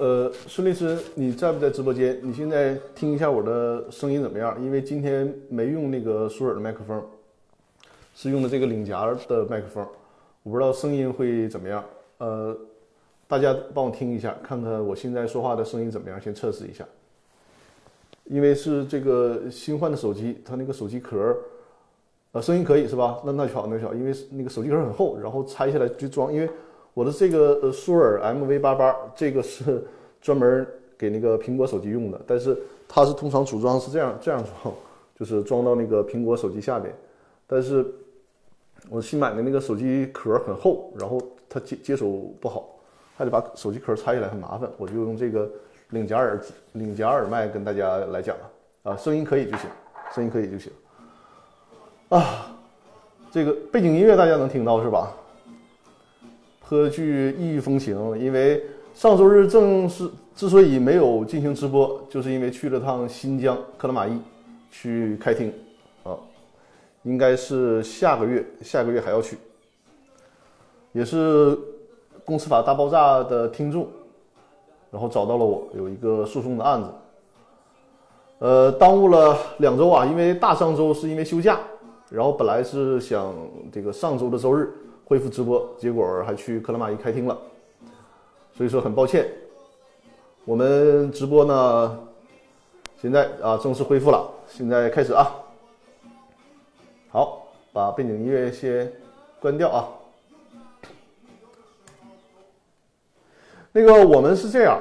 呃，孙律师，你在不在直播间？你现在听一下我的声音怎么样？因为今天没用那个舒尔的麦克风，是用的这个领夹的麦克风，我不知道声音会怎么样。呃，大家帮我听一下，看看我现在说话的声音怎么样，先测试一下。因为是这个新换的手机，它那个手机壳，呃，声音可以是吧？那那就好，那就好。因为那个手机壳很厚，然后拆下来就装，因为。我的这个呃舒尔 MV88，这个是专门给那个苹果手机用的，但是它是通常组装是这样这样装，就是装到那个苹果手机下边。但是我新买的那个手机壳很厚，然后它接接手不好，还得把手机壳拆下来很麻烦，我就用这个领夹耳领夹耳麦跟大家来讲了啊，声音可以就行，声音可以就行。啊，这个背景音乐大家能听到是吧？颇具异域风情，因为上周日正是之所以没有进行直播，就是因为去了趟新疆克拉玛依去开庭，啊，应该是下个月，下个月还要去，也是公司法大爆炸的听众，然后找到了我，有一个诉讼的案子，呃，耽误了两周啊，因为大上周是因为休假，然后本来是想这个上周的周日。恢复直播，结果还去克拉玛依开庭了，所以说很抱歉。我们直播呢，现在啊正式恢复了，现在开始啊。好，把背景音乐先关掉啊。那个我们是这样，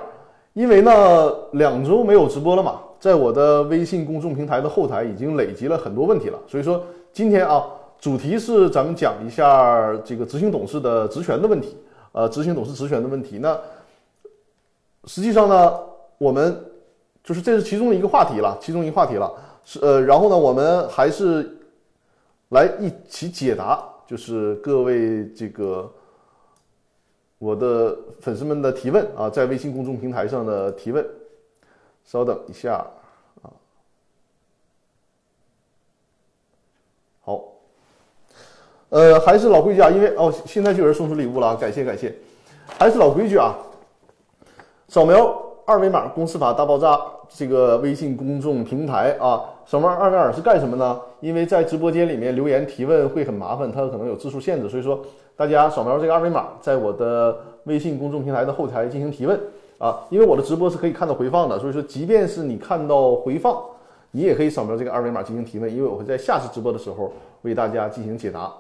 因为呢两周没有直播了嘛，在我的微信公众平台的后台已经累积了很多问题了，所以说今天啊。主题是咱们讲一下这个执行董事的职权的问题，呃，执行董事职权的问题。那实际上呢，我们就是这是其中的一个话题了，其中一个话题了。是呃，然后呢，我们还是来一起解答，就是各位这个我的粉丝们的提问啊，在微信公众平台上的提问。稍等一下啊，好。呃，还是老规矩啊，因为哦，现在就有人送出礼物了，感谢感谢。还是老规矩啊，扫描二维码，公司法大爆炸这个微信公众平台啊，扫描二维码是干什么呢？因为在直播间里面留言提问会很麻烦，它可能有字数限制，所以说大家扫描这个二维码，在我的微信公众平台的后台进行提问啊。因为我的直播是可以看到回放的，所以说即便是你看到回放，你也可以扫描这个二维码进行提问，因为我会在下次直播的时候为大家进行解答。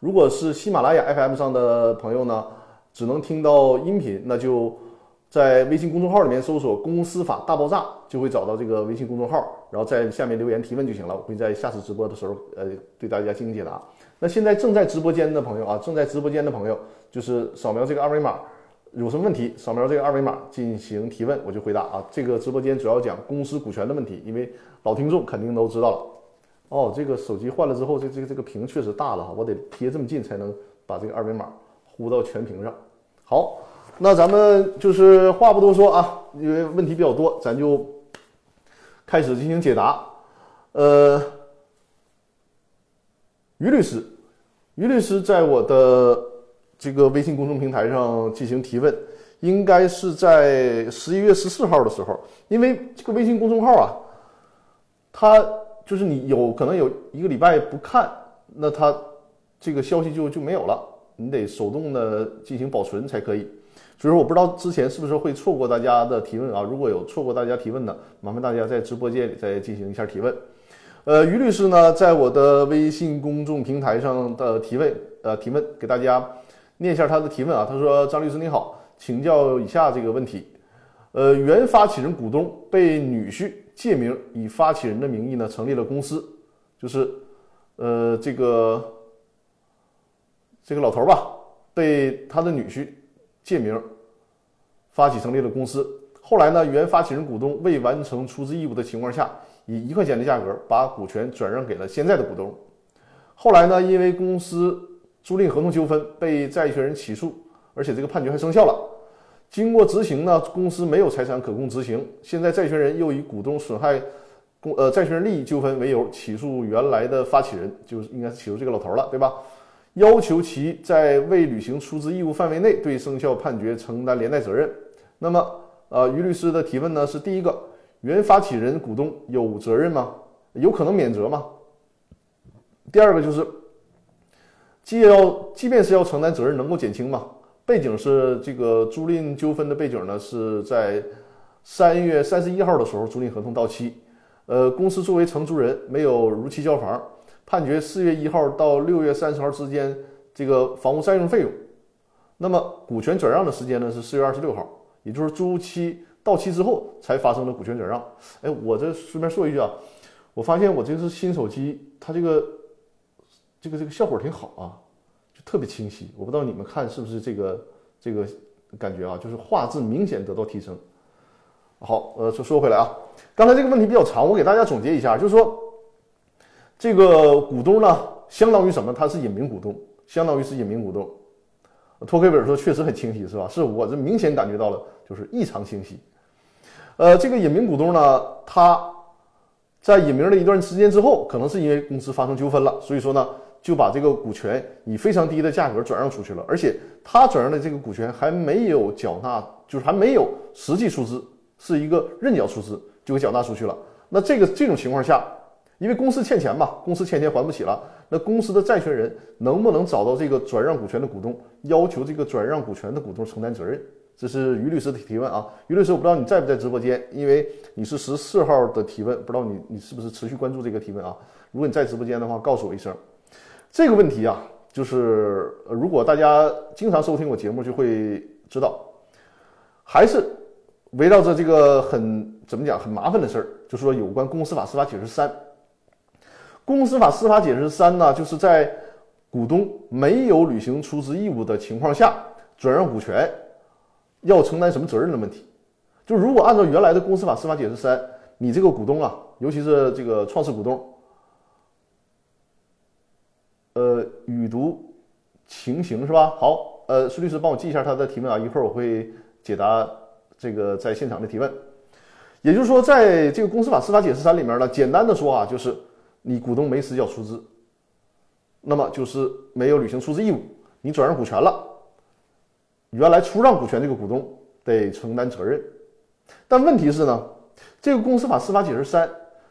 如果是喜马拉雅 FM 上的朋友呢，只能听到音频，那就在微信公众号里面搜索“公司法大爆炸”，就会找到这个微信公众号，然后在下面留言提问就行了。我会在下次直播的时候，呃，对大家进行解答。那现在正在直播间的朋友啊，正在直播间的朋友，就是扫描这个二维码，有什么问题，扫描这个二维码进行提问，我就回答啊。这个直播间主要讲公司股权的问题，因为老听众肯定都知道了。哦，这个手机换了之后，这这个这个屏确实大了哈，我得贴这么近才能把这个二维码呼到全屏上。好，那咱们就是话不多说啊，因为问题比较多，咱就开始进行解答。呃，于律师，于律师在我的这个微信公众平台上进行提问，应该是在十一月十四号的时候，因为这个微信公众号啊，它。就是你有可能有一个礼拜不看，那它这个消息就就没有了，你得手动的进行保存才可以。所以说我不知道之前是不是会错过大家的提问啊？如果有错过大家提问的，麻烦大家在直播间里再进行一下提问。呃，于律师呢，在我的微信公众平台上的提问，呃，提问给大家念一下他的提问啊。他说：“张律师你好，请教以下这个问题。呃，原发起人股东被女婿。”借名以发起人的名义呢成立了公司，就是，呃，这个这个老头吧，被他的女婿借名发起成立了公司。后来呢，原发起人股东未完成出资义务的情况下，以一块钱的价格把股权转让给了现在的股东。后来呢，因为公司租赁合同纠纷被债权人起诉，而且这个判决还生效了。经过执行呢，公司没有财产可供执行。现在债权人又以股东损害公呃债权人利益纠纷为由起诉原来的发起人，就是应该是起诉这个老头了，对吧？要求其在未履行出资义务范围内对生效判决承担连带责任。那么呃，于律师的提问呢是第一个，原发起人股东有责任吗？有可能免责吗？第二个就是，既要即便是要承担责任，能够减轻吗？背景是这个租赁纠纷的背景呢，是在三月三十一号的时候，租赁合同到期，呃，公司作为承租人没有如期交房，判决四月一号到六月三十号之间这个房屋占用费用，那么股权转让的时间呢是四月二十六号，也就是租期到期之后才发生的股权转让。哎，我这顺便说一句啊，我发现我这是新手机，它这个这个这个效果挺好啊。特别清晰，我不知道你们看是不是这个这个感觉啊，就是画质明显得到提升。好，呃，说说回来啊，刚才这个问题比较长，我给大家总结一下，就是说这个股东呢，相当于什么？他是隐名股东，相当于是隐名股东。托克维尔说确实很清晰，是吧？是我这明显感觉到了，就是异常清晰。呃，这个隐名股东呢，他在隐名了一段时间之后，可能是因为公司发生纠纷了，所以说呢。就把这个股权以非常低的价格转让出去了，而且他转让的这个股权还没有缴纳，就是还没有实际出资，是一个认缴出资就给缴纳出去了。那这个这种情况下，因为公司欠钱嘛，公司欠钱还不起了，那公司的债权人能不能找到这个转让股权的股东，要求这个转让股权的股东承担责任？这是于律师的提问啊，于律师，我不知道你在不在直播间，因为你是十四号的提问，不知道你你是不是持续关注这个提问啊？如果你在直播间的话，告诉我一声。这个问题啊，就是如果大家经常收听我节目，就会知道，还是围绕着这个很怎么讲很麻烦的事儿，就是说有关公司法司法解释三。公司法司法解释三呢，就是在股东没有履行出资义务的情况下，转让股权要承担什么责任的问题。就如果按照原来的公司法司法解释三，你这个股东啊，尤其是这个创始股东。呃，语读情形是吧？好，呃，孙律师帮我记一下他的提问啊，一会儿我会解答这个在现场的提问。也就是说，在这个公司法司法解释三里面呢，简单的说啊，就是你股东没实缴出资，那么就是没有履行出资义务，你转让股权了，原来出让股权这个股东得承担责任。但问题是呢，这个公司法司法解释三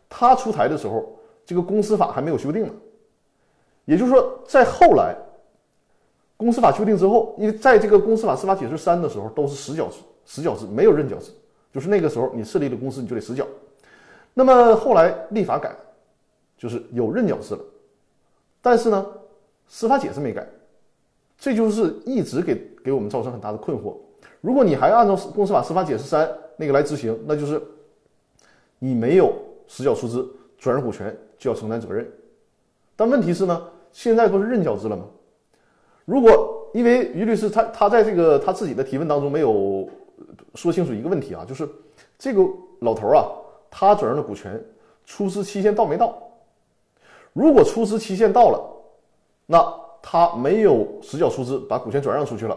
它出台的时候，这个公司法还没有修订呢。也就是说，在后来公司法修订之后，因为在这个公司法司法解释三的时候都是实缴制，实缴制没有认缴制，就是那个时候你设立了公司你就得实缴。那么后来立法改，就是有认缴制了，但是呢，司法解释没改，这就是一直给给我们造成很大的困惑。如果你还按照公司法司法解释三那个来执行，那就是你没有实缴出资，转让股权就要承担责任。但问题是呢？现在不是认缴制了吗？如果因为于律师他他在这个他自己的提问当中没有说清楚一个问题啊，就是这个老头啊，他转让的股权出资期限到没到？如果出资期限到了，那他没有实缴出资，把股权转让出去了，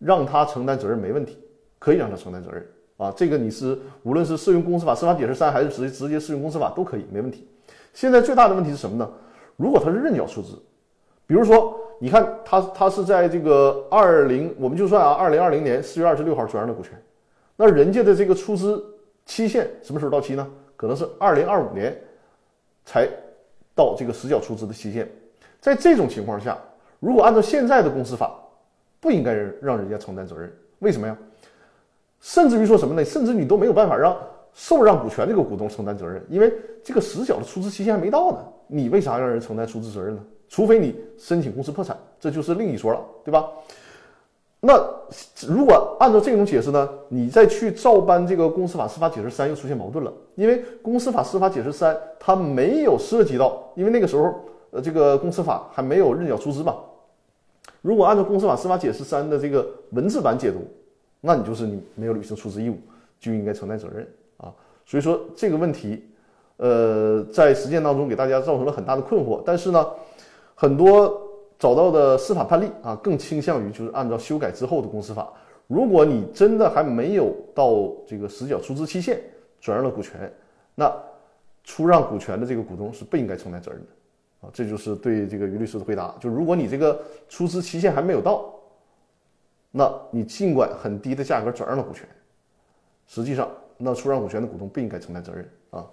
让他承担责任没问题，可以让他承担责任啊。这个你是无论是适用公司法司法解释三，还是直直接适用公司法都可以，没问题。现在最大的问题是什么呢？如果他是认缴出资，比如说，你看他他是在这个二零，我们就算啊，二零二零年四月二十六号转让的股权，那人家的这个出资期限什么时候到期呢？可能是二零二五年才到这个实缴出资的期限。在这种情况下，如果按照现在的公司法，不应该让人家承担责任。为什么呀？甚至于说什么呢？甚至你都没有办法让受让股权这个股东承担责任，因为这个实缴的出资期限还没到呢。你为啥让人承担出资责任呢？除非你申请公司破产，这就是另一说了，对吧？那如果按照这种解释呢，你再去照搬这个公司法司法解释三又出现矛盾了，因为公司法司法解释三它没有涉及到，因为那个时候呃这个公司法还没有认缴出资嘛。如果按照公司法司法解释三的这个文字版解读，那你就是你没有履行出资义务，就应该承担责任。所以说这个问题。呃，在实践当中给大家造成了很大的困惑，但是呢，很多找到的司法判例啊，更倾向于就是按照修改之后的公司法。如果你真的还没有到这个实缴出资期限转让了股权，那出让股权的这个股东是不应该承担责任的啊。这就是对这个于律师的回答。就如果你这个出资期限还没有到，那你尽管很低的价格转让了股权，实际上，那出让股权的股东不应该承担责任啊。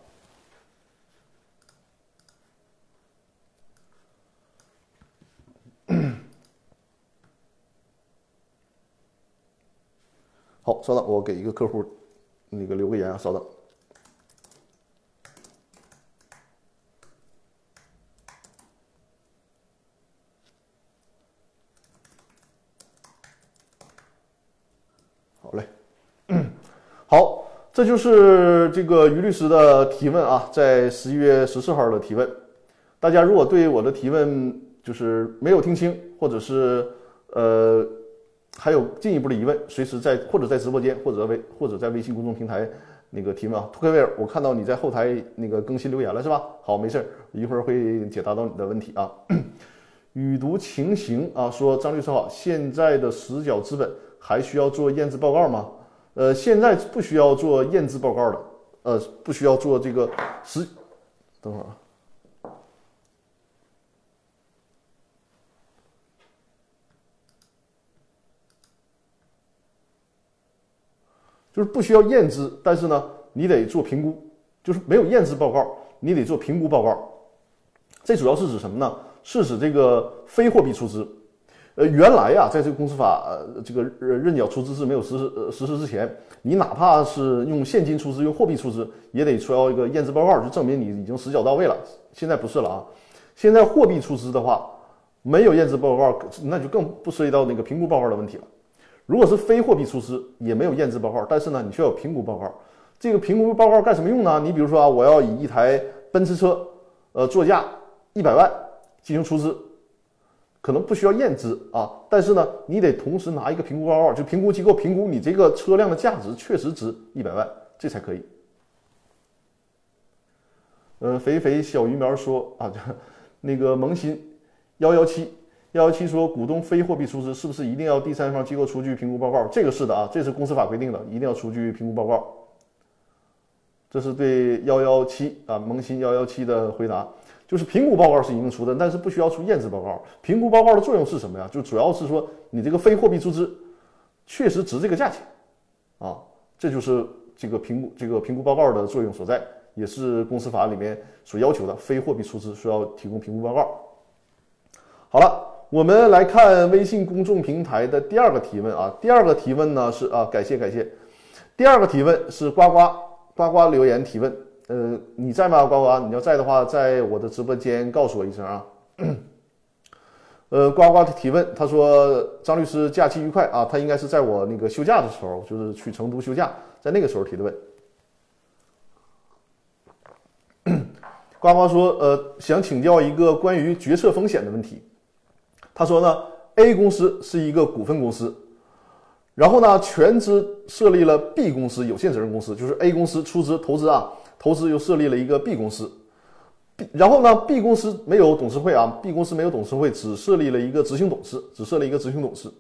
好，稍等，我给一个客户那个留个言啊，稍等。好嘞，好，这就是这个于律师的提问啊，在十一月十四号的提问。大家如果对我的提问就是没有听清，或者是呃。还有进一步的疑问，随时在或者在直播间，或者微或者在微信公众平台那个提问啊。托克维尔，我看到你在后台那个更新留言了是吧？好，没事儿，一会儿会解答到你的问题啊。语读情形啊，说张律师好，现在的实缴资本还需要做验资报告吗？呃，现在不需要做验资报告的，呃，不需要做这个实，等会儿啊。就是不需要验资，但是呢，你得做评估，就是没有验资报告，你得做评估报告。这主要是指什么呢？是指这个非货币出资。呃，原来呀，在这个公司法呃这个认缴出资制没有实施实施之前，你哪怕是用现金出资、用货币出资，也得出要一个验资报告，就证明你已经实缴到位了。现在不是了啊，现在货币出资的话，没有验资报告，那就更不涉及到那个评估报告的问题了。如果是非货币出资，也没有验资报告，但是呢，你需要有评估报告。这个评估报告干什么用呢？你比如说啊，我要以一台奔驰车，呃，作价一百万进行出资，可能不需要验资啊，但是呢，你得同时拿一个评估报告，就评估机构评估你这个车辆的价值确实值一百万，这才可以。呃，肥肥小鱼苗说啊，那个萌新幺幺七。幺幺七说，股东非货币出资是不是一定要第三方机构出具评估报告？这个是的啊，这是公司法规定的，一定要出具评估报告。这是对幺幺七啊萌新幺幺七的回答，就是评估报告是一定出的，但是不需要出验资报告。评估报告的作用是什么呀？就主要是说你这个非货币出资确实值这个价钱啊，这就是这个评估这个评估报告的作用所在，也是公司法里面所要求的，非货币出资需要提供评估报告。好了。我们来看微信公众平台的第二个提问啊，第二个提问呢是啊，感谢感谢，第二个提问是呱呱呱呱留言提问，呃，你在吗？呱呱，你要在的话，在我的直播间告诉我一声啊。呃，呱呱的提问，他说张律师假期愉快啊，他应该是在我那个休假的时候，就是去成都休假，在那个时候提的问。呱呱说，呃，想请教一个关于决策风险的问题。他说呢，A 公司是一个股份公司，然后呢，全资设立了 B 公司有限责任公司，就是 A 公司出资投资啊，投资又设立了一个 B 公司，B 然后呢，B 公司没有董事会啊，B 公司没有董事会，只设立了一个执行董事，只设立一个执行董事。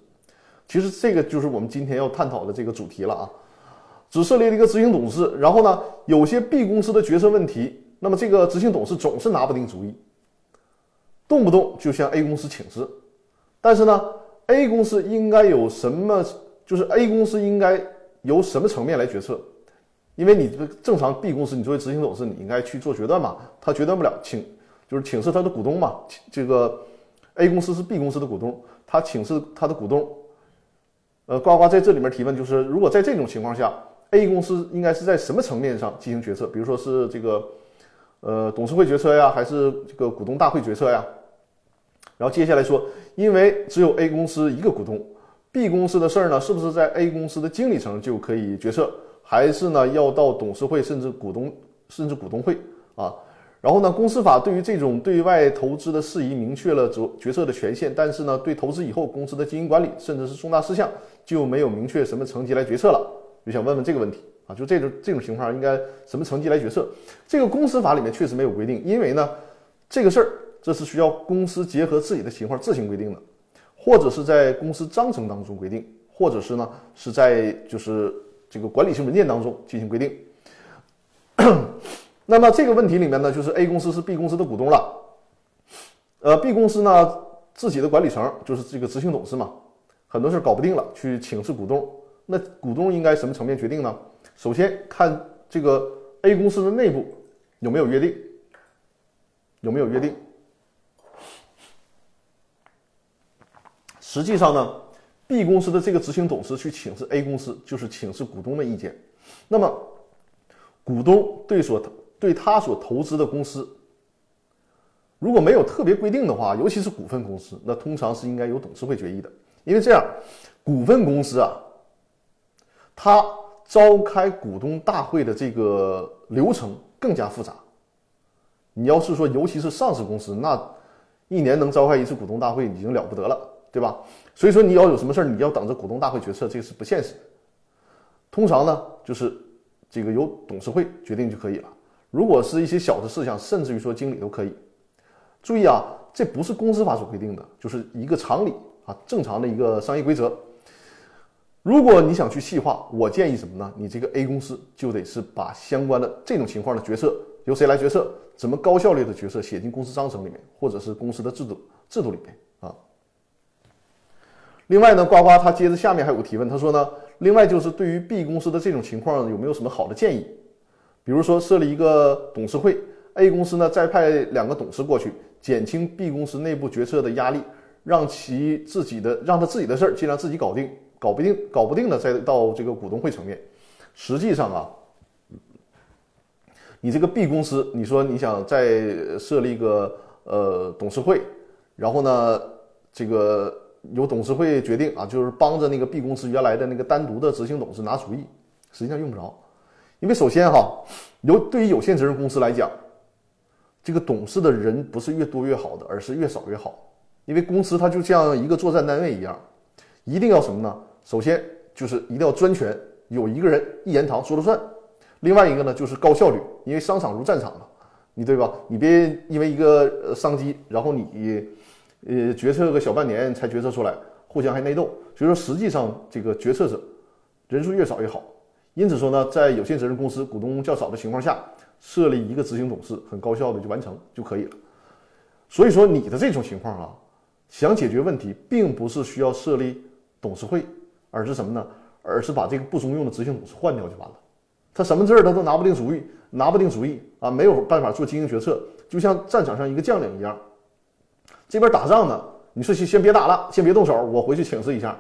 其实这个就是我们今天要探讨的这个主题了啊，只设立了一个执行董事，然后呢，有些 B 公司的决策问题，那么这个执行董事总是拿不定主意，动不动就向 A 公司请示。但是呢，A 公司应该有什么？就是 A 公司应该由什么层面来决策？因为你这正常 B 公司，你作为执行董事，你应该去做决断嘛。他决断不了，请就是请示他的股东嘛。这个 A 公司是 B 公司的股东，他请示他的股东。呃，呱呱在这里面提问，就是如果在这种情况下，A 公司应该是在什么层面上进行决策？比如说是这个呃董事会决策呀，还是这个股东大会决策呀？然后接下来说，因为只有 A 公司一个股东，B 公司的事儿呢，是不是在 A 公司的经理层就可以决策，还是呢要到董事会甚至股东甚至股东会啊？然后呢，公司法对于这种对外投资的事宜明确了决决策的权限，但是呢，对投资以后公司的经营管理甚至是重大事项就没有明确什么层级来决策了。就想问问这个问题啊，就这种这种情况应该什么层级来决策？这个公司法里面确实没有规定，因为呢，这个事儿。这是需要公司结合自己的情况自行规定的，或者是在公司章程当中规定，或者是呢是在就是这个管理性文件当中进行规定。那么这个问题里面呢，就是 A 公司是 B 公司的股东了，呃，B 公司呢自己的管理层就是这个执行董事嘛，很多事搞不定了，去请示股东，那股东应该什么层面决定呢？首先看这个 A 公司的内部有没有约定，有没有约定。实际上呢，B 公司的这个执行董事去请示 A 公司，就是请示股东的意见。那么，股东对所对他所投资的公司，如果没有特别规定的话，尤其是股份公司，那通常是应该由董事会决议的。因为这样，股份公司啊，它召开股东大会的这个流程更加复杂。你要是说，尤其是上市公司，那一年能召开一次股东大会已经了不得了，对吧？所以说，你要有什么事儿，你要等着股东大会决策，这个是不现实的。通常呢，就是这个由董事会决定就可以了。如果是一些小的事项，甚至于说经理都可以。注意啊，这不是公司法所规定的，就是一个常理。啊，正常的一个商业规则。如果你想去细化，我建议什么呢？你这个 A 公司就得是把相关的这种情况的决策由谁来决策，怎么高效率的决策写进公司章程里面，或者是公司的制度制度里面。另外呢，呱呱他接着下面还有个提问，他说呢，另外就是对于 B 公司的这种情况有没有什么好的建议？比如说设立一个董事会，A 公司呢再派两个董事过去，减轻 B 公司内部决策的压力。让其自己的让他自己的事儿尽量自己搞定，搞不定搞不定的再到这个股东会层面。实际上啊，你这个 B 公司，你说你想再设立一个呃董事会，然后呢，这个由董事会决定啊，就是帮着那个 B 公司原来的那个单独的执行董事拿主意，实际上用不着，因为首先哈，有对于有限责任公司来讲，这个董事的人不是越多越好的，而是越少越好。因为公司它就像一个作战单位一样，一定要什么呢？首先就是一定要专权，有一个人一言堂说了算。另外一个呢，就是高效率，因为商场如战场嘛，你对吧？你别因为一个商机，然后你呃决策个小半年才决策出来，互相还内斗。所以说，实际上这个决策者人数越少越好。因此说呢，在有限责任公司股东较少的情况下，设立一个执行董事，很高效的就完成就可以了。所以说，你的这种情况啊。想解决问题，并不是需要设立董事会，而是什么呢？而是把这个不中用的执行董事换掉就完了。他什么事儿他都拿不定主意，拿不定主意啊，没有办法做经营决策，就像战场上一个将领一样。这边打仗呢，你说先先别打了，先别动手，我回去请示一下，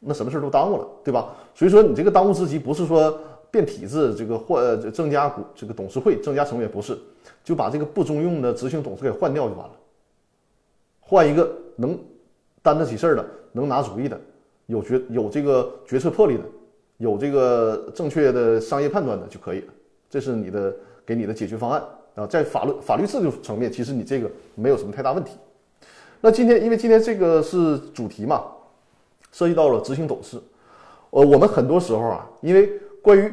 那什么事都耽误了，对吧？所以说，你这个当务之急不是说变体制，这个换增加股这个董事会增加成员，不是，就把这个不中用的执行董事给换掉就完了，换一个。能担得起事儿的，能拿主意的，有决有这个决策魄力的，有这个正确的商业判断的就可以了。这是你的给你的解决方案啊。在法律法律制度层面，其实你这个没有什么太大问题。那今天因为今天这个是主题嘛，涉及到了执行董事。呃，我们很多时候啊，因为关于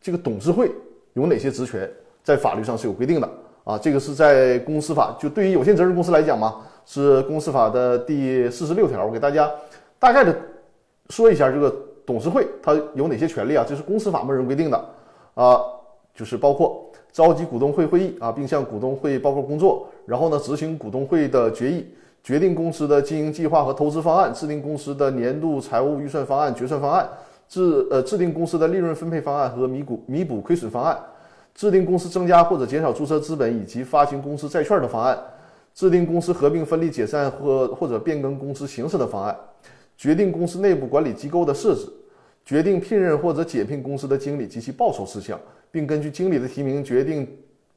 这个董事会有哪些职权，在法律上是有规定的啊。这个是在公司法，就对于有限责任公司来讲嘛。是公司法的第四十六条，我给大家大概的说一下这个董事会它有哪些权利啊？这是公司法默认规定的啊，就是包括召集股东会会议啊，并向股东会报告工作，然后呢执行股东会的决议，决定公司的经营计划和投资方案，制定公司的年度财务预算方案、决算方案，制呃制定公司的利润分配方案和弥补弥补亏损方案，制定公司增加或者减少注册资本以及发行公司债券的方案。制定公司合并、分立、解散或或者变更公司形式的方案，决定公司内部管理机构的设置，决定聘任或者解聘公司的经理及其报酬事项，并根据经理的提名决定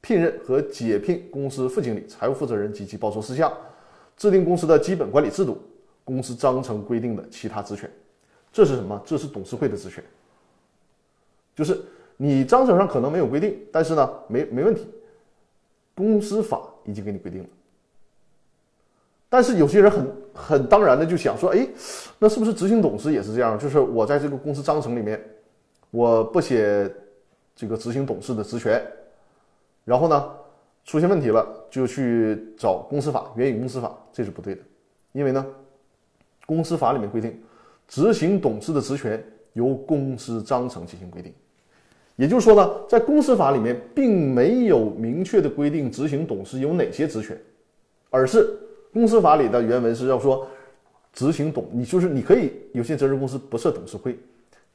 聘任和解聘公司副经理、财务负责人及其报酬事项，制定公司的基本管理制度，公司章程规定的其他职权。这是什么？这是董事会的职权。就是你章程上可能没有规定，但是呢，没没问题，公司法已经给你规定了。但是有些人很很当然的就想说，哎，那是不是执行董事也是这样？就是我在这个公司章程里面，我不写这个执行董事的职权，然后呢，出现问题了就去找公司法援引公司法，这是不对的，因为呢，公司法里面规定，执行董事的职权由公司章程进行规定，也就是说呢，在公司法里面并没有明确的规定执行董事有哪些职权，而是。公司法里的原文是要说，执行董，你就是你可以有限责任公司不设董事会，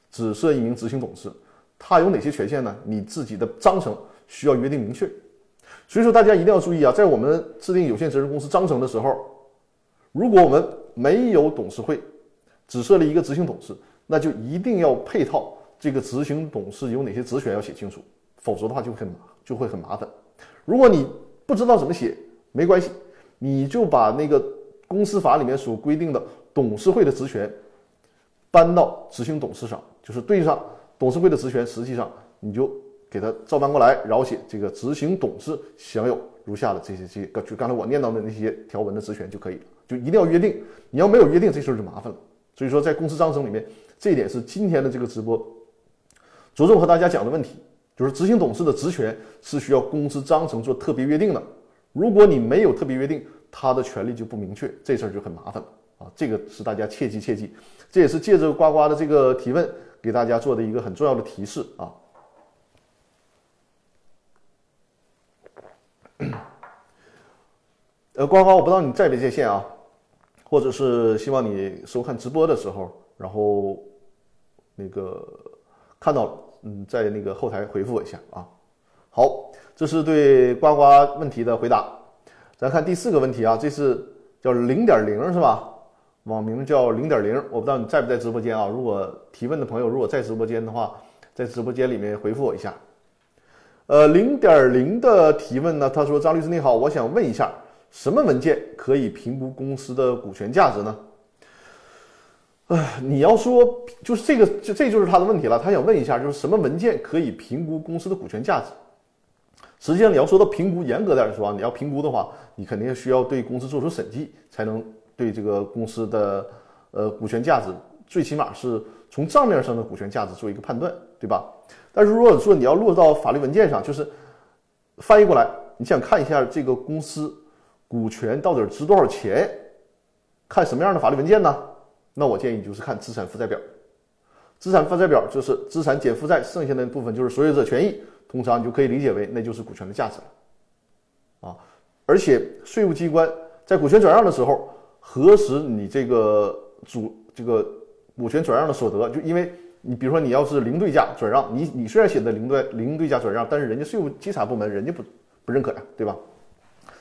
只设一名执行董事，他有哪些权限呢？你自己的章程需要约定明确。所以说，大家一定要注意啊，在我们制定有限责任公司章程的时候，如果我们没有董事会，只设立一个执行董事，那就一定要配套这个执行董事有哪些职权要写清楚，否则的话就很就会很麻烦。如果你不知道怎么写，没关系，你就把那个公司法里面所规定的董事会的职权搬到执行董事上，就是对上董事会的职权，实际上你就。给他照搬过来，然后写这个执行董事享有如下的这些这个，就刚才我念到的那些条文的职权就可以了，就一定要约定。你要没有约定，这事儿就麻烦了。所以说，在公司章程里面，这一点是今天的这个直播着重和大家讲的问题，就是执行董事的职权是需要公司章程做特别约定的。如果你没有特别约定，他的权利就不明确，这事儿就很麻烦了啊！这个是大家切记切记，这也是借着呱呱的这个提问给大家做的一个很重要的提示啊。呃，呱呱，我不知道你在没在线啊，或者是希望你收看直播的时候，然后那个看到了，嗯，在那个后台回复我一下啊。好，这是对呱呱问题的回答。咱看第四个问题啊，这是叫零点零是吧？网名叫零点零，我不知道你在不在直播间啊？如果提问的朋友如果在直播间的话，在直播间里面回复我一下。呃，零点零的提问呢，他说：“张律师你好，我想问一下。”什么文件可以评估公司的股权价值呢？哎，你要说就是这个，这这就是他的问题了。他想问一下，就是什么文件可以评估公司的股权价值？实际上，你要说到评估，严格点说啊，你要评估的话，你肯定需要对公司做出审计，才能对这个公司的呃股权价值，最起码是从账面上的股权价值做一个判断，对吧？但是如果说你要落到法律文件上，就是翻译过来，你想看一下这个公司。股权到底值多少钱？看什么样的法律文件呢？那我建议你就是看资产负债表。资产负债表就是资产减负债，剩下的部分就是所有者权益，通常你就可以理解为那就是股权的价值了。啊，而且税务机关在股权转让的时候核实你这个主这个股权转让的所得，就因为你比如说你要是零对价转让，你你虽然写的零对零对价转让，但是人家税务稽查部门人家不不认可呀，对吧？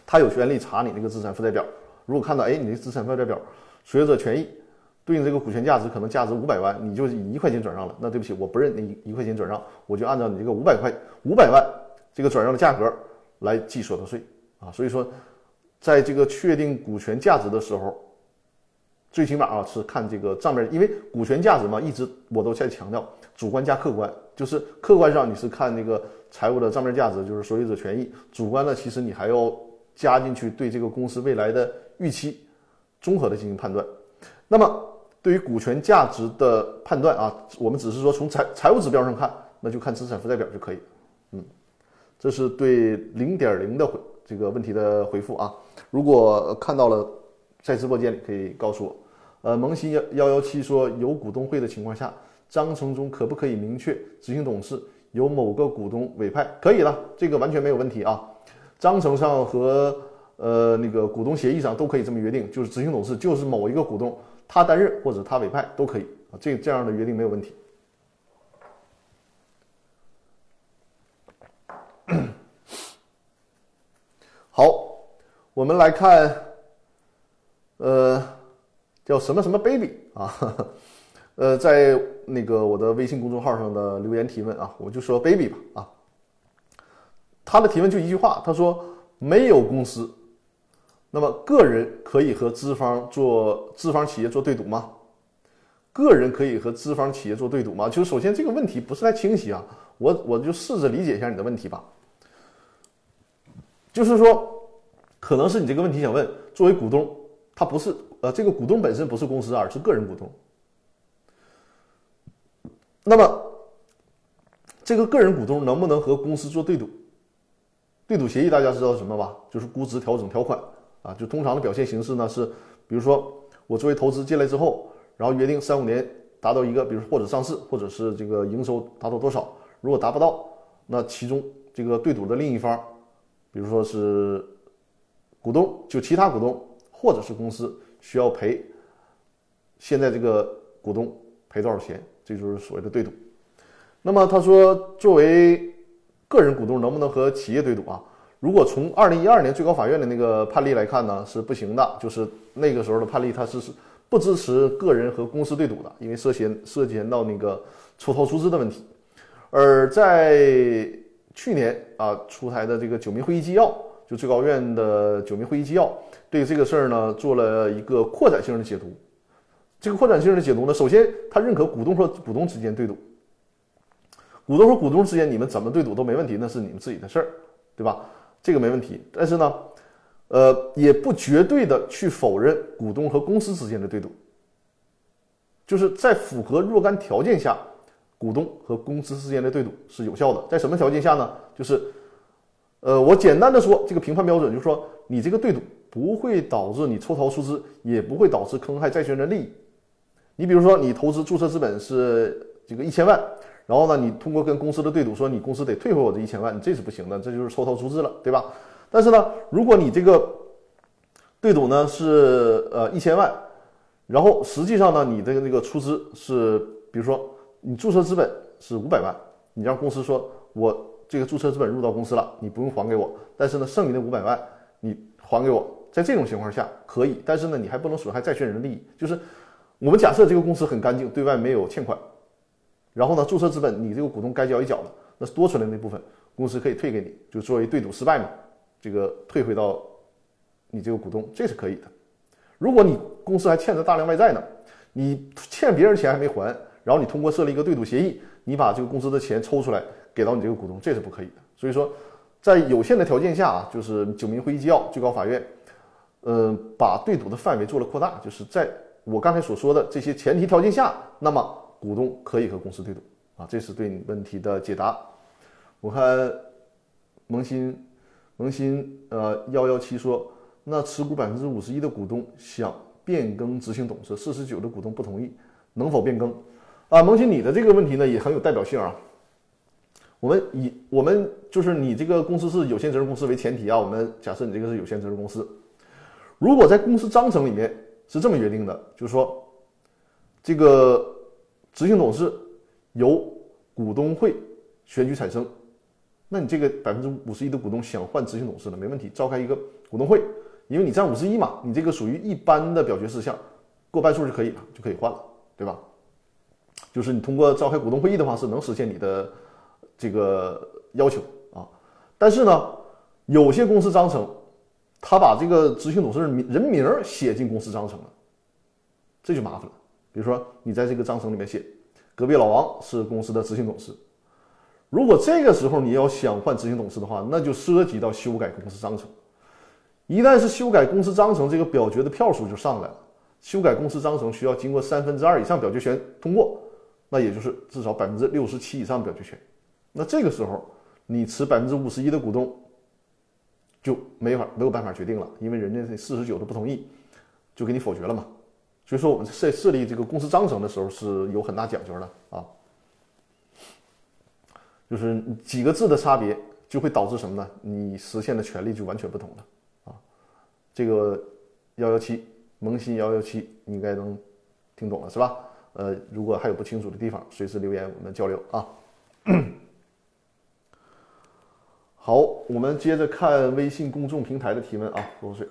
他有权利查你那个资产负债表，如果看到哎，你的资产负债表所有者权益对应这个股权价值可能价值五百万，你就以一块钱转让了，那对不起，我不认你一一块钱转让，我就按照你这个五百块五百万这个转让的价格来计所得税啊。所以说，在这个确定股权价值的时候，最起码啊是看这个账面，因为股权价值嘛，一直我都在强调主观加客观，就是客观上你是看那个财务的账面价值，就是所有者权益，主观呢其实你还要。加进去对这个公司未来的预期综合的进行判断。那么对于股权价值的判断啊，我们只是说从财财务指标上看，那就看资产负债表就可以。嗯，这是对零点零的回这个问题的回复啊。如果看到了，在直播间里可以告诉我。呃，萌新幺幺幺七说，有股东会的情况下，章程中可不可以明确执行董事由某个股东委派？可以了，这个完全没有问题啊。章程上和呃那个股东协议上都可以这么约定，就是执行董事就是某一个股东，他担任或者他委派都可以啊，这这样的约定没有问题。好，我们来看，呃，叫什么什么 baby 啊，呃，在那个我的微信公众号上的留言提问啊，我就说 baby 吧啊。他的提问就一句话，他说：“没有公司，那么个人可以和资方做资方企业做对赌吗？个人可以和资方企业做对赌吗？就是首先这个问题不是太清晰啊，我我就试着理解一下你的问题吧。就是说，可能是你这个问题想问，作为股东，他不是呃这个股东本身不是公司，而是个人股东。那么，这个个人股东能不能和公司做对赌？”对赌协议大家知道什么吧？就是估值调整条款啊，就通常的表现形式呢是，比如说我作为投资进来之后，然后约定三五年达到一个，比如或者上市，或者是这个营收达到多少，如果达不到，那其中这个对赌的另一方，比如说是股东，就其他股东或者是公司需要赔，现在这个股东赔多少钱，这就是所谓的对赌。那么他说，作为个人股东能不能和企业对赌啊？如果从二零一二年最高法院的那个判例来看呢，是不行的。就是那个时候的判例，它是不支持个人和公司对赌的，因为涉嫌涉及到那个抽逃出资的问题。而在去年啊出台的这个九民会议纪要，就最高院的九民会议纪要，对这个事儿呢做了一个扩展性的解读。这个扩展性的解读呢，首先他认可股东和股东之间对赌，股东和股东之间你们怎么对赌都没问题，那是你们自己的事儿，对吧？这个没问题，但是呢，呃，也不绝对的去否认股东和公司之间的对赌，就是在符合若干条件下，股东和公司之间的对赌是有效的。在什么条件下呢？就是，呃，我简单的说，这个评判标准就是说，你这个对赌不会导致你抽逃出资，也不会导致坑害债权人利益。你比如说，你投资注册资本是这个一千万。然后呢，你通过跟公司的对赌，说你公司得退回我这一千万，你这是不行的，这就是抽逃出资了，对吧？但是呢，如果你这个对赌呢是呃一千万，然后实际上呢，你的那个出资是，比如说你注册资本是五百万，你让公司说我这个注册资本入到公司了，你不用还给我，但是呢，剩余的五百万你还给我，在这种情况下可以，但是呢，你还不能损害债权人的利益，就是我们假设这个公司很干净，对外没有欠款。然后呢，注册资本你这个股东该交一缴了，那是多出来的那部分，公司可以退给你，就作为对赌失败嘛，这个退回到你这个股东，这是可以的。如果你公司还欠着大量外债呢，你欠别人钱还没还，然后你通过设立一个对赌协议，你把这个公司的钱抽出来给到你这个股东，这是不可以的。所以说，在有限的条件下啊，就是九民会议纪要，最高法院，呃，把对赌的范围做了扩大，就是在我刚才所说的这些前提条件下，那么。股东可以和公司对赌啊，这是对你问题的解答。我看萌新萌新呃幺幺七说，那持股百分之五十一的股东想变更执行董事，四十九的股东不同意，能否变更？啊，萌新你的这个问题呢也很有代表性啊。我们以我们就是你这个公司是有限责任公司为前提啊，我们假设你这个是有限责任公司，如果在公司章程里面是这么约定的，就是说这个。执行董事由股东会选举产生，那你这个百分之五十一的股东想换执行董事呢？没问题，召开一个股东会，因为你占五十一嘛，你这个属于一般的表决事项，过半数就可以了，就可以换了，对吧？就是你通过召开股东会议的话，是能实现你的这个要求啊。但是呢，有些公司章程，他把这个执行董事人名写进公司章程了，这就麻烦了。比如说，你在这个章程里面写，隔壁老王是公司的执行董事。如果这个时候你要想换执行董事的话，那就涉及到修改公司章程。一旦是修改公司章程，这个表决的票数就上来了。修改公司章程需要经过三分之二以上表决权通过，那也就是至少百分之六十七以上表决权。那这个时候，你持百分之五十一的股东就没法没有办法决定了，因为人家那四十九都不同意，就给你否决了嘛。所以说，我们设设立这个公司章程的时候是有很大讲究的啊，就是几个字的差别就会导致什么呢？你实现的权利就完全不同了啊。这个幺幺七萌新幺幺七应该能听懂了是吧？呃，如果还有不清楚的地方，随时留言我们交流啊。好，我们接着看微信公众平台的提问啊，喝口水。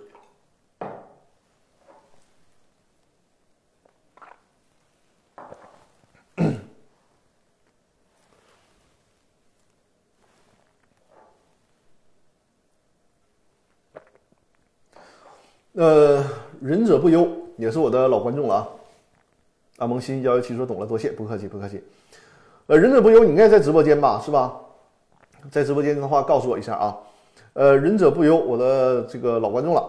呃，仁者不忧也是我的老观众了啊。阿蒙新幺幺七说懂了，多谢，不客气，不客气。呃，仁者不忧，你应该在直播间吧，是吧？在直播间的话，告诉我一下啊。呃，仁者不忧，我的这个老观众了。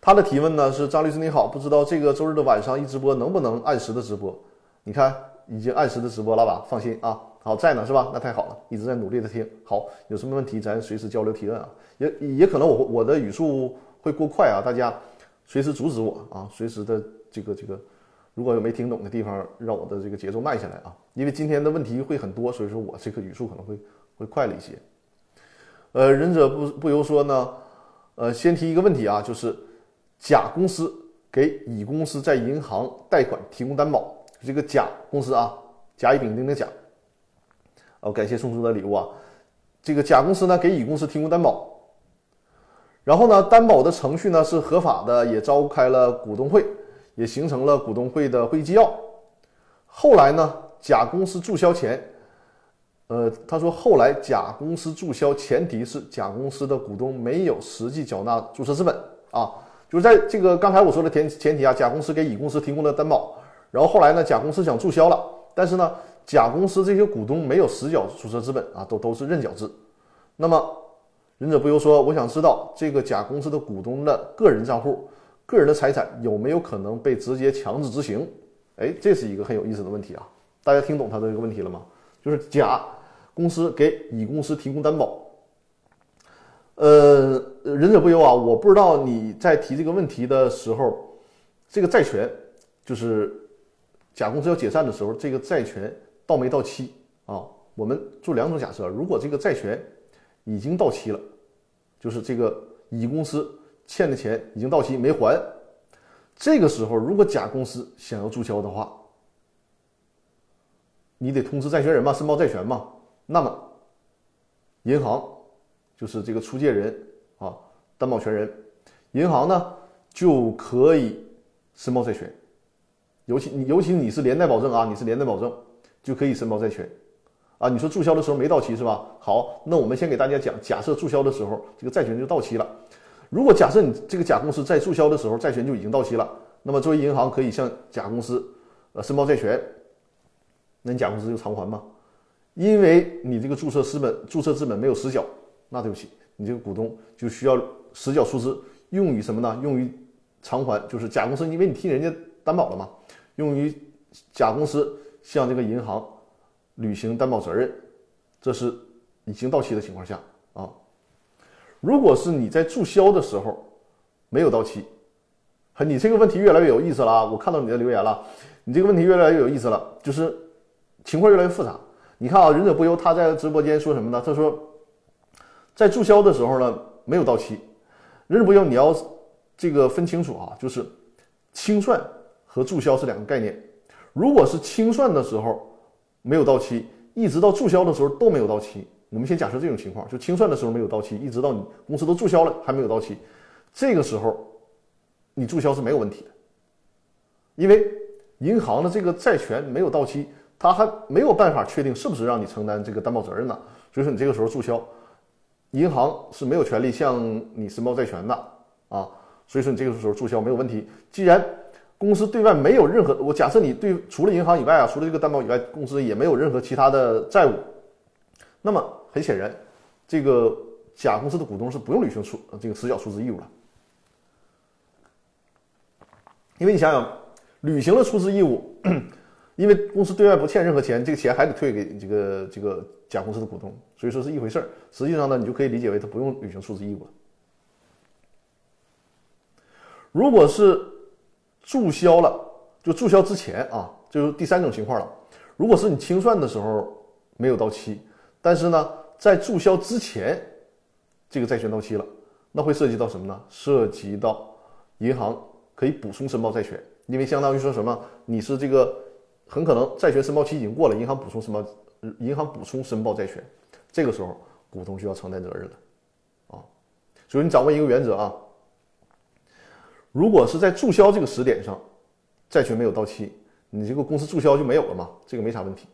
他的提问呢是：张律师你好，不知道这个周日的晚上一直播能不能按时的直播？你看已经按时的直播了吧？放心啊，好在呢是吧？那太好了，一直在努力的听。好，有什么问题咱随时交流提问啊。也也可能我我的语速。会过快啊！大家随时阻止我啊！随时的这个这个，如果有没听懂的地方，让我的这个节奏慢下来啊！因为今天的问题会很多，所以说我这个语速可能会会快了一些。呃，忍者不不由说呢，呃，先提一个问题啊，就是甲公司给乙公司在银行贷款提供担保，这个甲公司啊，甲乙丙丁的甲，哦，感谢送出的礼物啊。这个甲公司呢给乙公司提供担保，然后呢担保的程序呢是合法的，也召开了股东会，也形成了股东会的会议纪要。后来呢甲公司注销前，呃，他说后来甲公司注销前提是甲公司的股东没有实际缴纳注册资本啊，就是在这个刚才我说的前前提啊，甲公司给乙公司提供了担保，然后后来呢甲公司想注销了，但是呢。甲公司这些股东没有实缴注册资本啊，都都是认缴制。那么，忍者不由说，我想知道这个甲公司的股东的个人账户、个人的财产有没有可能被直接强制执行？哎，这是一个很有意思的问题啊！大家听懂他的这个问题了吗？就是甲公司给乙公司提供担保。呃，忍者不由啊，我不知道你在提这个问题的时候，这个债权就是甲公司要解散的时候，这个债权。到没到期啊？我们做两种假设：如果这个债权已经到期了，就是这个乙公司欠的钱已经到期没还，这个时候如果甲公司想要注销的话，你得通知债权人嘛，申报债权嘛。那么银行就是这个出借人啊，担保权人，银行呢就可以申报债权。尤其你尤其你是连带保证啊，你是连带保证。就可以申报债权，啊，你说注销的时候没到期是吧？好，那我们先给大家讲，假设注销的时候这个债权就到期了。如果假设你这个甲公司在注销的时候债权就已经到期了，那么作为银行可以向甲公司呃申报债权，那你甲公司就偿还吗？因为你这个注册资本注册资本没有实缴，那对不起，你这个股东就需要实缴出资，用于什么呢？用于偿还，就是甲公司因为你替人家担保了嘛，用于甲公司。向这个银行履行担保责任，这是已经到期的情况下啊。如果是你在注销的时候没有到期，你这个问题越来越有意思了啊！我看到你的留言了，你这个问题越来越有意思了，就是情况越来越复杂。你看啊，忍者不忧他在直播间说什么呢？他说，在注销的时候呢没有到期，忍者不忧你要这个分清楚啊，就是清算和注销是两个概念。如果是清算的时候没有到期，一直到注销的时候都没有到期，我们先假设这种情况，就清算的时候没有到期，一直到你公司都注销了还没有到期，这个时候你注销是没有问题的，因为银行的这个债权没有到期，他还没有办法确定是不是让你承担这个担保责任呢，所以说你这个时候注销，银行是没有权利向你申报债权的啊，所以说你这个时候注销没有问题，既然。公司对外没有任何，我假设你对除了银行以外啊，除了这个担保以外，公司也没有任何其他的债务。那么很显然，这个甲公司的股东是不用履行出这个实缴出资义务了，因为你想想，履行了出资义务，因为公司对外不欠任何钱，这个钱还得退给这个这个甲公司的股东，所以说是一回事儿。实际上呢，你就可以理解为他不用履行出资义务了。如果是注销了，就注销之前啊，就是第三种情况了。如果是你清算的时候没有到期，但是呢，在注销之前，这个债权到期了，那会涉及到什么呢？涉及到银行可以补充申报债权，因为相当于说什么，你是这个很可能债权申报期已经过了，银行补充申报，银行补充申报债权，这个时候股东就要承担责任了，啊，所以你掌握一个原则啊。如果是在注销这个时点上，债权没有到期，你这个公司注销就没有了嘛？这个没啥问题。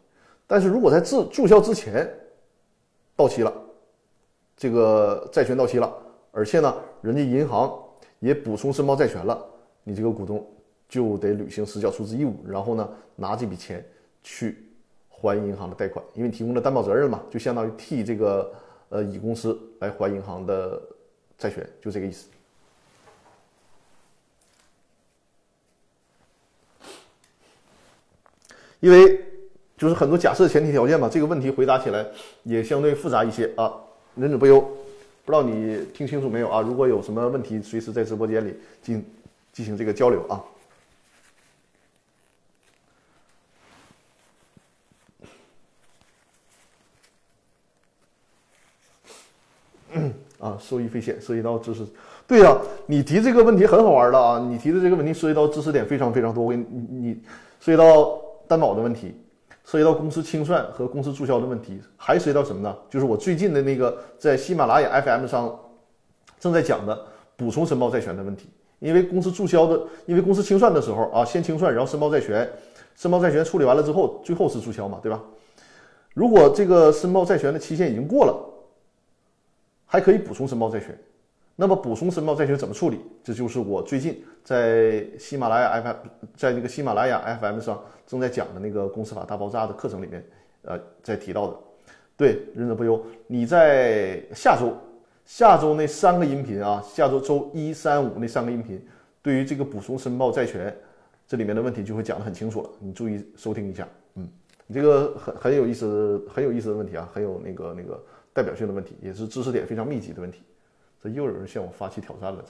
但是如果在注注销之前到期了，这个债权到期了，而且呢，人家银行也补充申报债权了，你这个股东就得履行实缴出资义务，然后呢，拿这笔钱去还银行的贷款，因为提供了担保责任嘛，就相当于替这个呃乙公司来还银行的债权，就这个意思。因为就是很多假设前提条件嘛，这个问题回答起来也相对复杂一些啊。忍者不忧，不知道你听清楚没有啊？如果有什么问题，随时在直播间里进进行这个交流啊。啊，受益匪浅，涉及到知识。对呀，你提这个问题很好玩的啊！你提的这个问题涉及到知识点非常非常多。我给你，你涉及到。担保的问题，涉及到公司清算和公司注销的问题，还涉及到什么呢？就是我最近的那个在喜马拉雅 FM 上正在讲的补充申报债权的问题。因为公司注销的，因为公司清算的时候啊，先清算，然后申报债权，申报债权处理完了之后，最后是注销嘛，对吧？如果这个申报债权的期限已经过了，还可以补充申报债权。那么补充申报债权怎么处理？这就是我最近在喜马拉雅 FM，在那个喜马拉雅 FM 上正在讲的那个公司法大爆炸的课程里面，呃，在提到的。对，忍者不忧，你在下周。下周那三个音频啊，下周周一、三、五那三个音频，对于这个补充申报债权这里面的问题就会讲得很清楚了，你注意收听一下。嗯，你这个很很有意思，很有意思的问题啊，很有那个那个代表性的问题，也是知识点非常密集的问题。这又有人向我发起挑战了，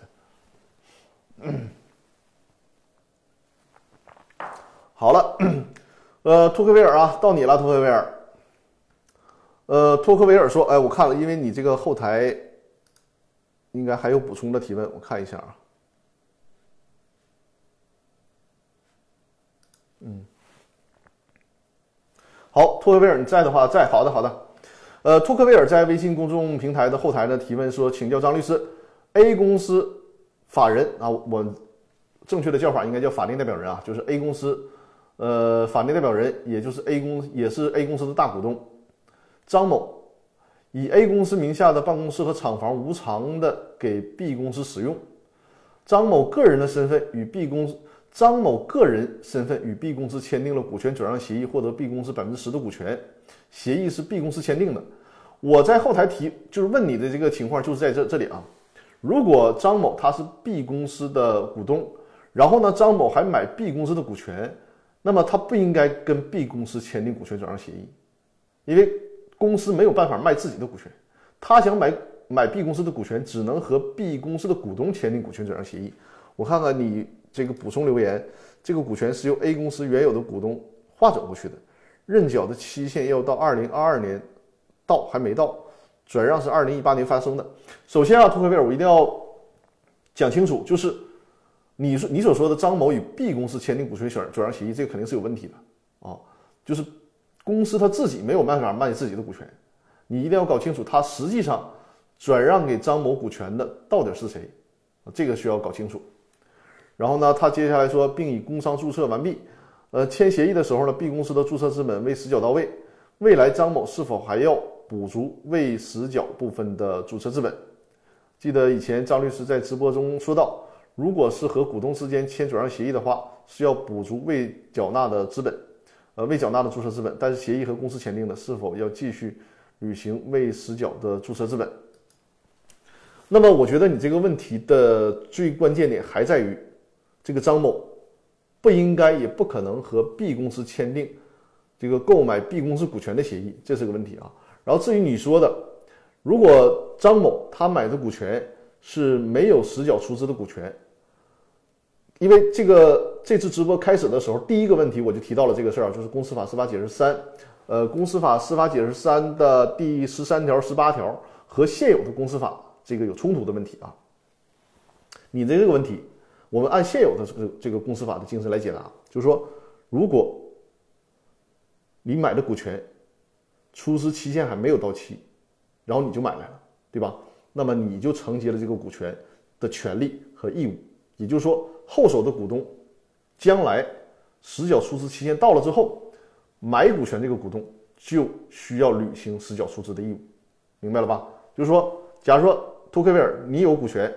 这。好了，呃，托克维尔啊，到你了，托克维尔。呃，托克维尔说，哎，我看了，因为你这个后台。应该还有补充的提问，我看一下啊。嗯，好，托克维尔你在的话，在，好的，好的。呃，托克维尔在微信公众平台的后台呢提问说，请教张律师，A 公司法人啊，我正确的叫法应该叫法定代表人啊，就是 A 公司，呃，法定代表人也就是 A 公也是 A 公司的大股东张某。以 A 公司名下的办公室和厂房无偿的给 B 公司使用，张某个人的身份与 B 公司张某个人身份与 B 公司签订了股权转让协议，获得 B 公司百分之十的股权。协议是 B 公司签订的。我在后台提就是问你的这个情况，就是在这这里啊。如果张某他是 B 公司的股东，然后呢，张某还买 B 公司的股权，那么他不应该跟 B 公司签订股权转让协议，因为。公司没有办法卖自己的股权，他想买买 B 公司的股权，只能和 B 公司的股东签订股权转让协议。我看看你这个补充留言，这个股权是由 A 公司原有的股东划转过去的，认缴的期限要到二零二二年，到还没到，转让是二零一八年发生的。首先啊，托克维尔，我一定要讲清楚，就是你说你所说的张某与 B 公司签订股权转转让协议，这个肯定是有问题的啊，就是。公司他自己没有办法卖自己的股权，你一定要搞清楚他实际上转让给张某股权的到底是谁，这个需要搞清楚。然后呢，他接下来说，并已工商注册完毕，呃，签协议的时候呢，B 公司的注册资本未实缴到位，未来张某是否还要补足未实缴部分的注册资本？记得以前张律师在直播中说到，如果是和股东之间签转让协议的话，是要补足未缴纳的资本。呃，未缴纳的注册资本，但是协议和公司签订的，是否要继续履行未实缴的注册资本？那么，我觉得你这个问题的最关键点还在于，这个张某不应该也不可能和 B 公司签订这个购买 B 公司股权的协议，这是个问题啊。然后，至于你说的，如果张某他买的股权是没有实缴出资的股权。因为这个这次直播开始的时候，第一个问题我就提到了这个事儿啊，就是《公司法司法解释三》，呃，《公司法司法解释三》的第十三条、十八条和现有的公司法这个有冲突的问题啊。你的这个问题，我们按现有的这个这个公司法的精神来解答，就是说，如果你买的股权出资期限还没有到期，然后你就买来了，对吧？那么你就承接了这个股权的权利和义务，也就是说。后手的股东，将来实缴出资期限到了之后，买股权这个股东就需要履行实缴出资的义务，明白了吧？就是说，假如说托克维尔你有股权，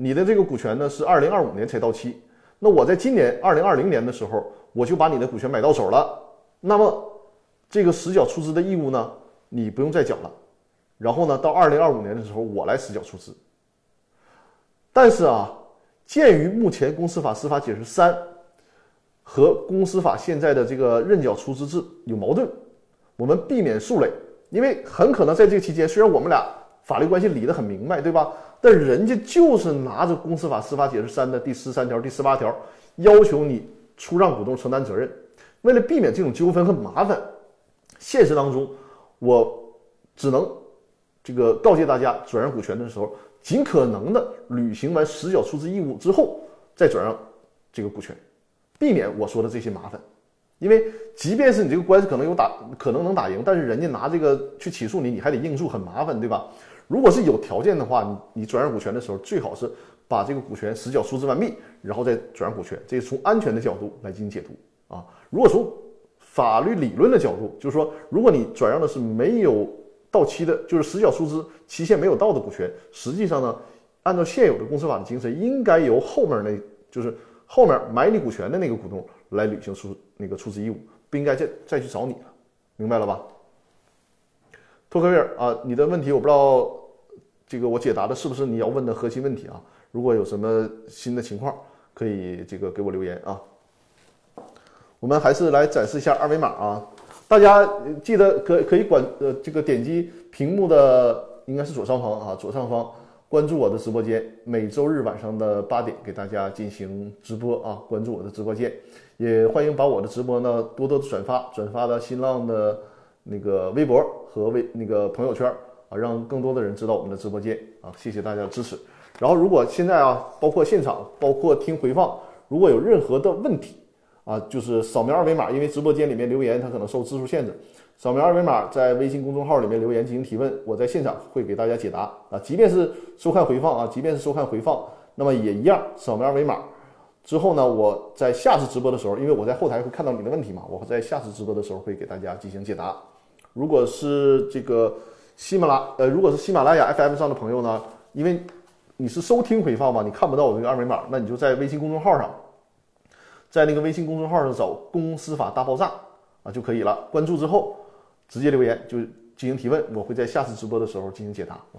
你的这个股权呢是二零二五年才到期，那我在今年二零二零年的时候，我就把你的股权买到手了，那么这个实缴出资的义务呢，你不用再缴了，然后呢，到二零二五年的时候我来实缴出资，但是啊。鉴于目前公司法司法解释三和公司法现在的这个认缴出资制有矛盾，我们避免数累，因为很可能在这个期间，虽然我们俩法律关系理得很明白，对吧？但人家就是拿着公司法司法解释三的第十三条、第十八条，要求你出让股东承担责任。为了避免这种纠纷和麻烦，现实当中我只能这个告诫大家，转让股权的时候。尽可能的履行完实缴出资义务之后，再转让这个股权，避免我说的这些麻烦。因为即便是你这个官司可能有打，可能能打赢，但是人家拿这个去起诉你，你还得应诉，很麻烦，对吧？如果是有条件的话，你你转让股权的时候，最好是把这个股权实缴出资完毕，然后再转让股权，这是从安全的角度来进行解读啊。如果从法律理论的角度，就是说，如果你转让的是没有到期的，就是实缴出资期限没有到的股权，实际上呢，按照现有的公司法的精神，应该由后面那，就是后面买你股权的那个股东来履行出那个出资义务，不应该再再去找你了，明白了吧？托克维尔啊，你的问题我不知道，这个我解答的是不是你要问的核心问题啊？如果有什么新的情况，可以这个给我留言啊。我们还是来展示一下二维码啊，大家记得可可以管呃这个点击屏幕的应该是左上方啊，左上方关注我的直播间，每周日晚上的八点给大家进行直播啊，关注我的直播间，也欢迎把我的直播呢多多转发，转发到新浪的那个微博和微那个朋友圈啊，让更多的人知道我们的直播间啊，谢谢大家的支持。然后如果现在啊，包括现场，包括听回放，如果有任何的问题啊，就是扫描二维码，因为直播间里面留言它可能受字数限制，扫描二维码在微信公众号里面留言进行提问，我在现场会给大家解答啊。即便是收看回放啊，即便是收看回放，那么也一样，扫描二维码之后呢，我在下次直播的时候，因为我在后台会看到你的问题嘛，我在下次直播的时候会给大家进行解答。如果是这个喜马拉呃，如果是喜马拉雅 FM 上的朋友呢，因为你是收听回放嘛？你看不到我这个二维码，那你就在微信公众号上，在那个微信公众号上找“公司法大爆炸”啊就可以了。关注之后直接留言就进行提问，我会在下次直播的时候进行解答啊。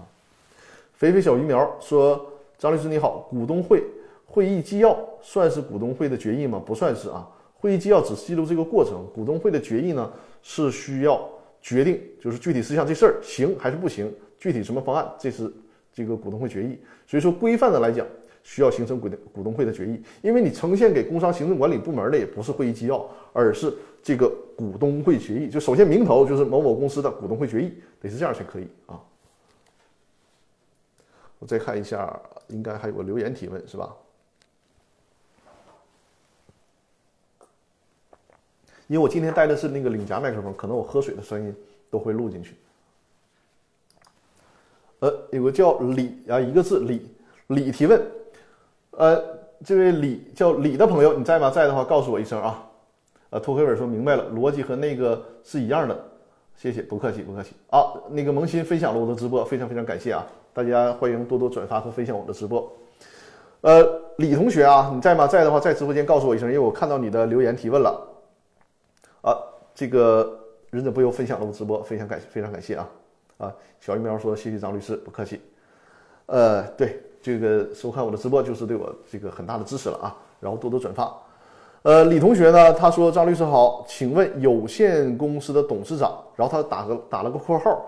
肥肥小鱼苗说：“张律师你好，股东会会议纪要算是股东会的决议吗？不算是啊，会议纪要只记录这个过程，股东会的决议呢是需要决定就是具体事项这事儿行还是不行，具体什么方案这是。”这个股东会决议，所以说规范的来讲，需要形成股东股东会的决议，因为你呈现给工商行政管理部门的也不是会议纪要，而是这个股东会决议。就首先名头就是某某公司的股东会决议，得是这样才可以啊。我再看一下，应该还有个留言提问是吧？因为我今天带的是那个领夹麦克风，可能我喝水的声音都会录进去。呃，有个叫李啊，一个字李李提问，呃，这位李叫李的朋友，你在吗？在的话，告诉我一声啊。呃，托克维尔说明白了，逻辑和那个是一样的，谢谢，不客气，不客气啊。那个萌新分享了我的直播，非常非常感谢啊，大家欢迎多多转发和分享我的直播。呃，李同学啊，你在吗？在的话，在直播间告诉我一声，因为我看到你的留言提问了。啊，这个忍者不由分享了我直播，非常感谢，非常感谢啊。啊，小鱼苗说：“谢谢张律师，不客气。”呃，对这个收看我的直播就是对我这个很大的支持了啊，然后多多转发。呃，李同学呢，他说：“张律师好，请问有限公司的董事长，然后他打个打了个括号，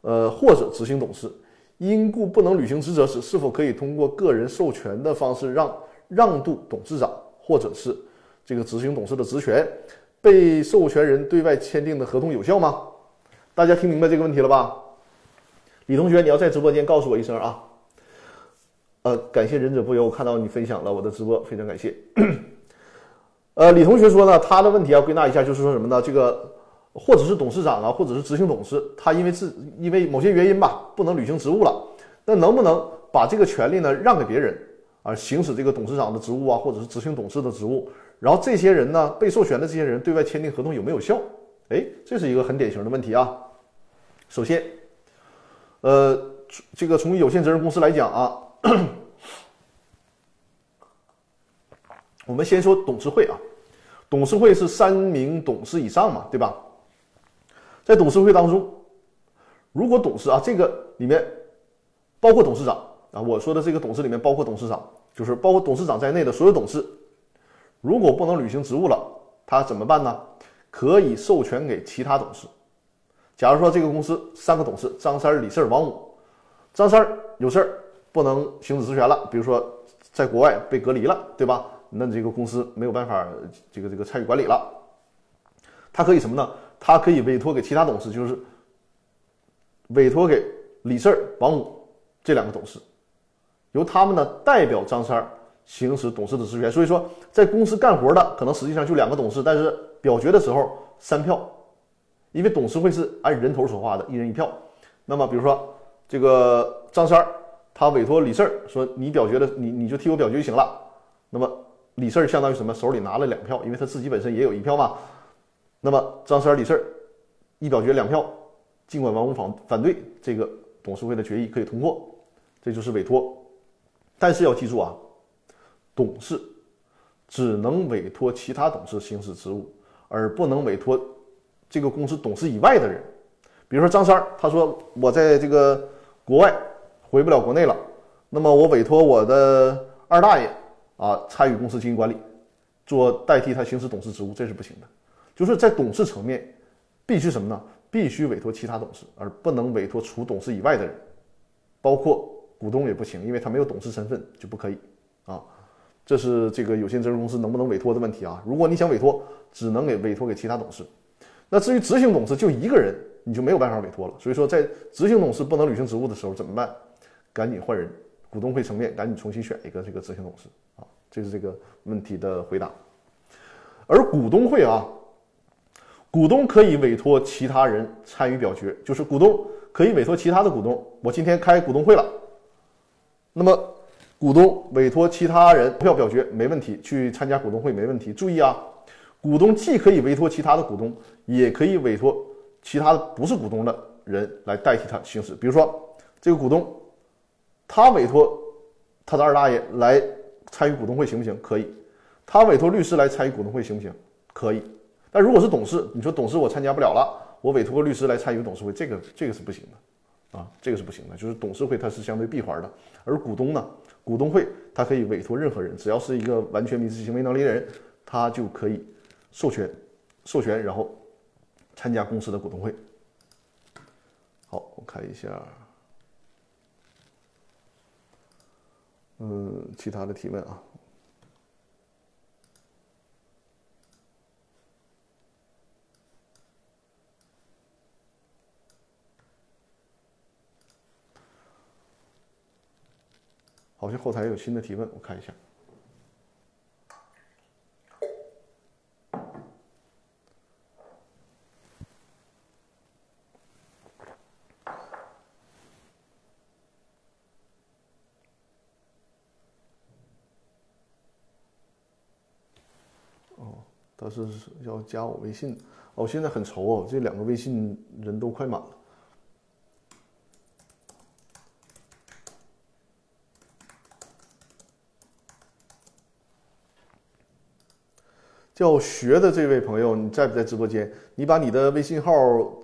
呃，或者执行董事因故不能履行职责时，是否可以通过个人授权的方式让让渡董事长或者是这个执行董事的职权？被授权人对外签订的合同有效吗？大家听明白这个问题了吧？”李同学，你要在直播间告诉我一声啊！呃，感谢忍者不忧，我看到你分享了我的直播，非常感谢。呃，李同学说呢，他的问题要归纳一下，就是说什么呢？这个或者是董事长啊，或者是执行董事，他因为自因为某些原因吧，不能履行职务了，那能不能把这个权利呢让给别人啊，行使这个董事长的职务啊，或者是执行董事的职务？然后这些人呢，被授权的这些人对外签订合同有没有效？哎，这是一个很典型的问题啊。首先。呃，这个从有限责任公司来讲啊，我们先说董事会啊，董事会是三名董事以上嘛，对吧？在董事会当中，如果董事啊，这个里面包括董事长啊，我说的这个董事里面包括董事长，就是包括董事长在内的所有董事，如果不能履行职务了，他怎么办呢？可以授权给其他董事。假如说这个公司三个董事张三、李四、王五，张三有事儿不能行使职权了，比如说在国外被隔离了，对吧？那这个公司没有办法这个这个参与管理了。他可以什么呢？他可以委托给其他董事，就是委托给李四、王五这两个董事，由他们呢代表张三行使董事的职权。所以说，在公司干活的可能实际上就两个董事，但是表决的时候三票，因为董事会是按人头说话的，一人一票。那么比如说这个张三儿，他委托李四儿说你表决的，你你就替我表决就行了。那么李四儿相当于什么？手里拿了两票，因为他自己本身也有一票嘛。那么张三儿、李四儿一表决两票，尽管王五反反对这个董事会的决议可以通过，这就是委托。但是要记住啊，董事只能委托其他董事行使职务，而不能委托这个公司董事以外的人。比如说张三儿，他说我在这个国外回不了国内了，那么我委托我的二大爷啊参与公司经营管理，做代替他行使董事职务，这是不行的。就是在董事层面，必须什么呢？必须委托其他董事，而不能委托除董事以外的人，包括股东也不行，因为他没有董事身份就不可以啊。这是这个有限责任公司能不能委托的问题啊。如果你想委托，只能给委托给其他董事。那至于执行董事就一个人。你就没有办法委托了。所以说，在执行董事不能履行职务的时候怎么办？赶紧换人，股东会层面赶紧重新选一个这个执行董事啊。这是这个问题的回答。而股东会啊，股东可以委托其他人参与表决，就是股东可以委托其他的股东。我今天开股东会了，那么股东委托其他人投票表决没问题，去参加股东会没问题。注意啊，股东既可以委托其他的股东，也可以委托。其他的不是股东的人来代替他行使，比如说这个股东，他委托他的二大爷来参与股东会行不行？可以。他委托律师来参与股东会行不行？可以。但如果是董事，你说董事我参加不了了，我委托个律师来参与董事会，这个这个是不行的，啊，这个是不行的。就是董事会它是相对闭环的，而股东呢，股东会他可以委托任何人，只要是一个完全民事行为能力人，他就可以授权，授权然后。参加公司的股东会。好，我看一下，嗯，其他的提问啊，好像后台有新的提问，我看一下。哦他是要加我微信，哦，现在很愁哦，这两个微信人都快满了。叫学的这位朋友，你在不在直播间？你把你的微信号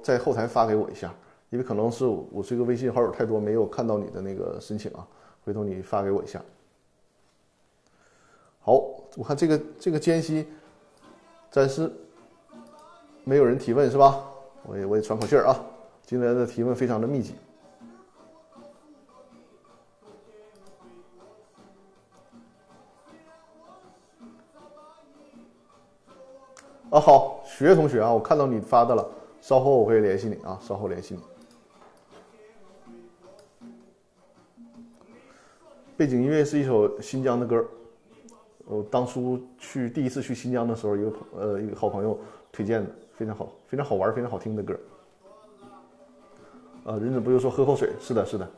在后台发给我一下，因为可能是我这个微信好友太多，没有看到你的那个申请啊，回头你发给我一下。好，我看这个这个间隙。暂时没有人提问是吧？我也我也喘口气儿啊。今天的提问非常的密集。啊，好，许悦同学啊，我看到你发的了，稍后我会联系你啊，稍后联系你。背景音乐是一首新疆的歌。我当初去第一次去新疆的时候，一个朋呃一个好朋友推荐的，非常好，非常好玩，非常好听的歌。啊，忍者不就说喝口水？是的，是的。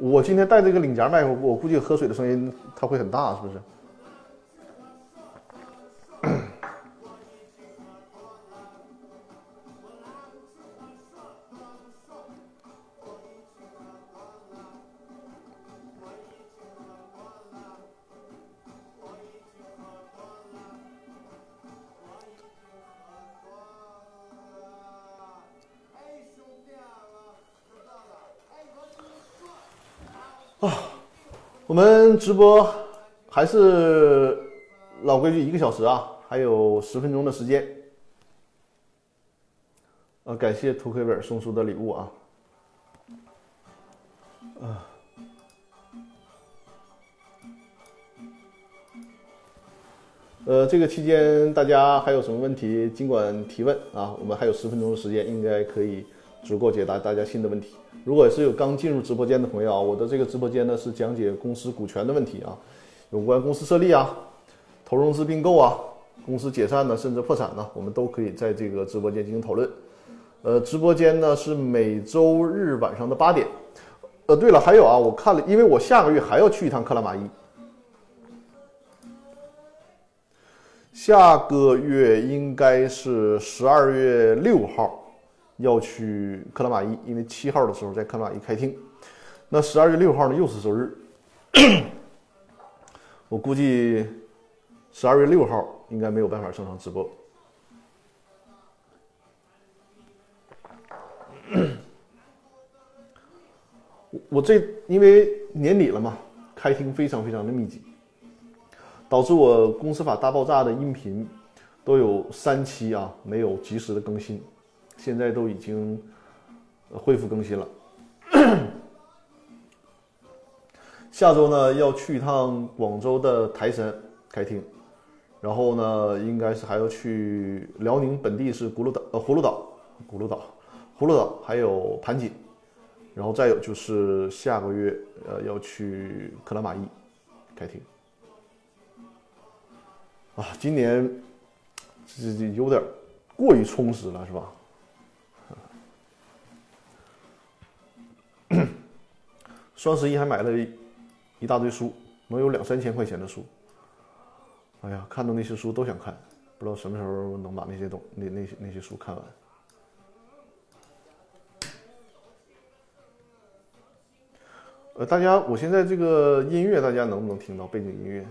我今天带这个领夹麦，我估计喝水的声音它会很大，是不是？直播还是老规矩，一个小时啊，还有十分钟的时间。呃，感谢涂黑本送出的礼物啊。啊。呃，这个期间大家还有什么问题，尽管提问啊，我们还有十分钟的时间，应该可以足够解答大家新的问题。如果是有刚进入直播间的朋友啊，我的这个直播间呢是讲解公司股权的问题啊，有关公司设立啊、投融资并购啊、公司解散呢，甚至破产呢，我们都可以在这个直播间进行讨论。呃，直播间呢是每周日晚上的八点。呃，对了，还有啊，我看了，因为我下个月还要去一趟克拉玛依。下个月应该是十二月六号要去克拉玛依，因为七号的时候在克拉玛依开庭。那十二月六号呢，又是周日。我估计十二月六号应该没有办法正常直播。我这因为年底了嘛，开庭非常非常的密集，导致我公司法大爆炸的音频都有三期啊没有及时的更新，现在都已经恢复更新了。下周呢要去一趟广州的台山开庭，然后呢应该是还要去辽宁本地是葫芦岛呃葫芦岛葫芦岛葫芦岛还有盘锦。然后再有就是下个月，呃，要去克拉玛依开庭。啊，今年这这有点过于充实了，是吧？双十一还买了一一大堆书，能有两三千块钱的书。哎呀，看到那些书都想看，不知道什么时候能把那些东那那些那些书看完。呃，大家，我现在这个音乐，大家能不能听到背景音乐？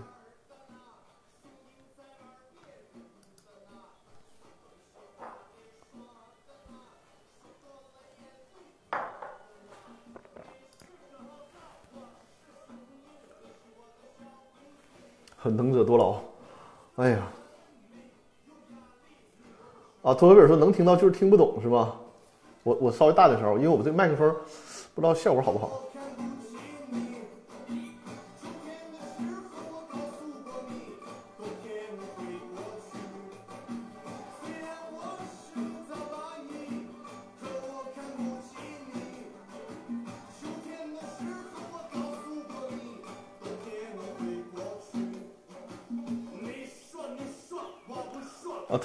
托维尔说能听到，就是听不懂，是吧？我我稍微大点声，因为我这个麦克风不知道效果好不好。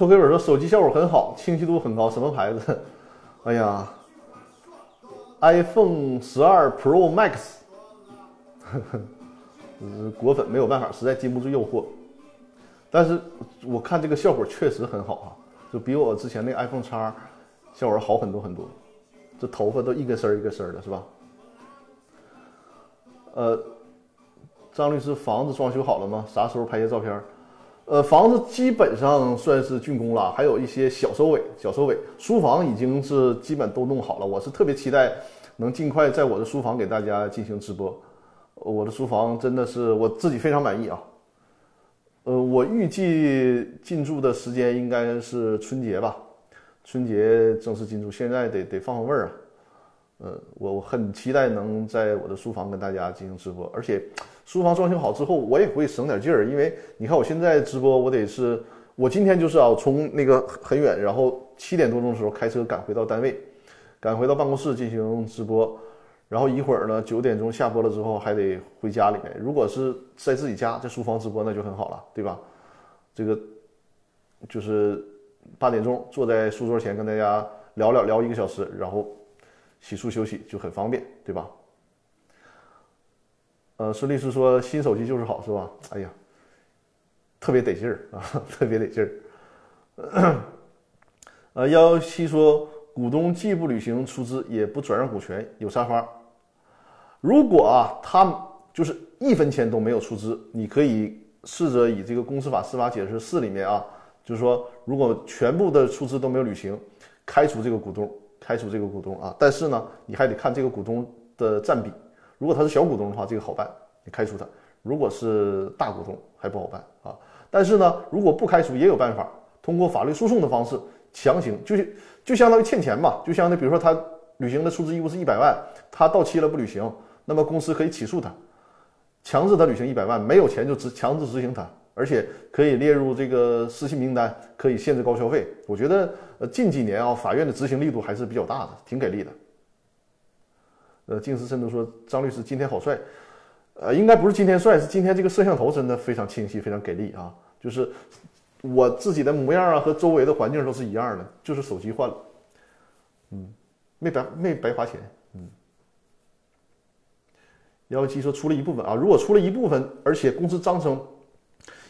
托菲尔说手机效果很好，清晰度很高，什么牌子？哎呀，iPhone 十二 Pro Max，呵 呵果粉没有办法，实在经不住诱惑。但是我看这个效果确实很好啊，就比我之前那 iPhone 叉效果好很多很多。这头发都一根丝儿一根丝儿的，是吧？呃，张律师，房子装修好了吗？啥时候拍些照片？呃，房子基本上算是竣工了，还有一些小收尾，小收尾。书房已经是基本都弄好了，我是特别期待能尽快在我的书房给大家进行直播。我的书房真的是我自己非常满意啊。呃，我预计进驻的时间应该是春节吧，春节正式进驻，现在得得放放味儿啊。呃，我我很期待能在我的书房跟大家进行直播，而且。书房装修好之后，我也会省点劲儿，因为你看我现在直播，我得是，我今天就是啊，从那个很远，然后七点多钟的时候开车赶回到单位，赶回到办公室进行直播，然后一会儿呢九点钟下播了之后还得回家里面。如果是在自己家在书房直播，那就很好了，对吧？这个就是八点钟坐在书桌前跟大家聊聊聊一个小时，然后洗漱休息就很方便，对吧？呃，孙律师说新手机就是好，是吧？哎呀，特别得劲儿啊，特别得劲儿。呃，幺幺七说股东既不履行出资，也不转让股权，有啥法？如果啊，他就是一分钱都没有出资，你可以试着以这个公司法司法解释四里面啊，就是说，如果全部的出资都没有履行，开除这个股东，开除这个股东啊。但是呢，你还得看这个股东的占比。如果他是小股东的话，这个好办，你开除他；如果是大股东，还不好办啊。但是呢，如果不开除，也有办法，通过法律诉讼的方式强行，就是就相当于欠钱嘛，就相当于比如说他履行的出资义务是一百万，他到期了不履行，那么公司可以起诉他，强制他履行一百万，没有钱就执强制执行他，而且可以列入这个失信名单，可以限制高消费。我觉得呃近几年啊，法院的执行力度还是比较大的，挺给力的。呃，静思甚至说：“张律师今天好帅，呃，应该不是今天帅，是今天这个摄像头真的非常清晰，非常给力啊！就是我自己的模样啊，和周围的环境都是一样的，就是手机换了，嗯，没白没白花钱，嗯。幺幺七说出了一部分啊，如果出了一部分，而且公司章程，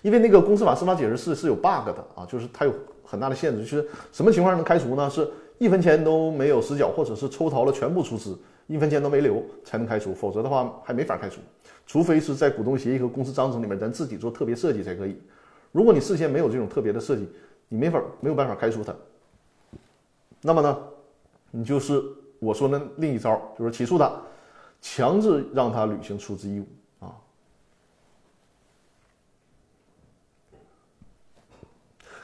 因为那个公司法司法解释是是有 bug 的啊，就是它有很大的限制，就是什么情况能开除呢？是一分钱都没有实缴，或者是抽逃了全部出资，一分钱都没留才能开除，否则的话还没法开除，除非是在股东协议和公司章程里面咱自己做特别设计才可以。如果你事先没有这种特别的设计，你没法没有办法开除他。那么呢，你就是我说的另一招，就是起诉他。强制让他履行出资义务啊！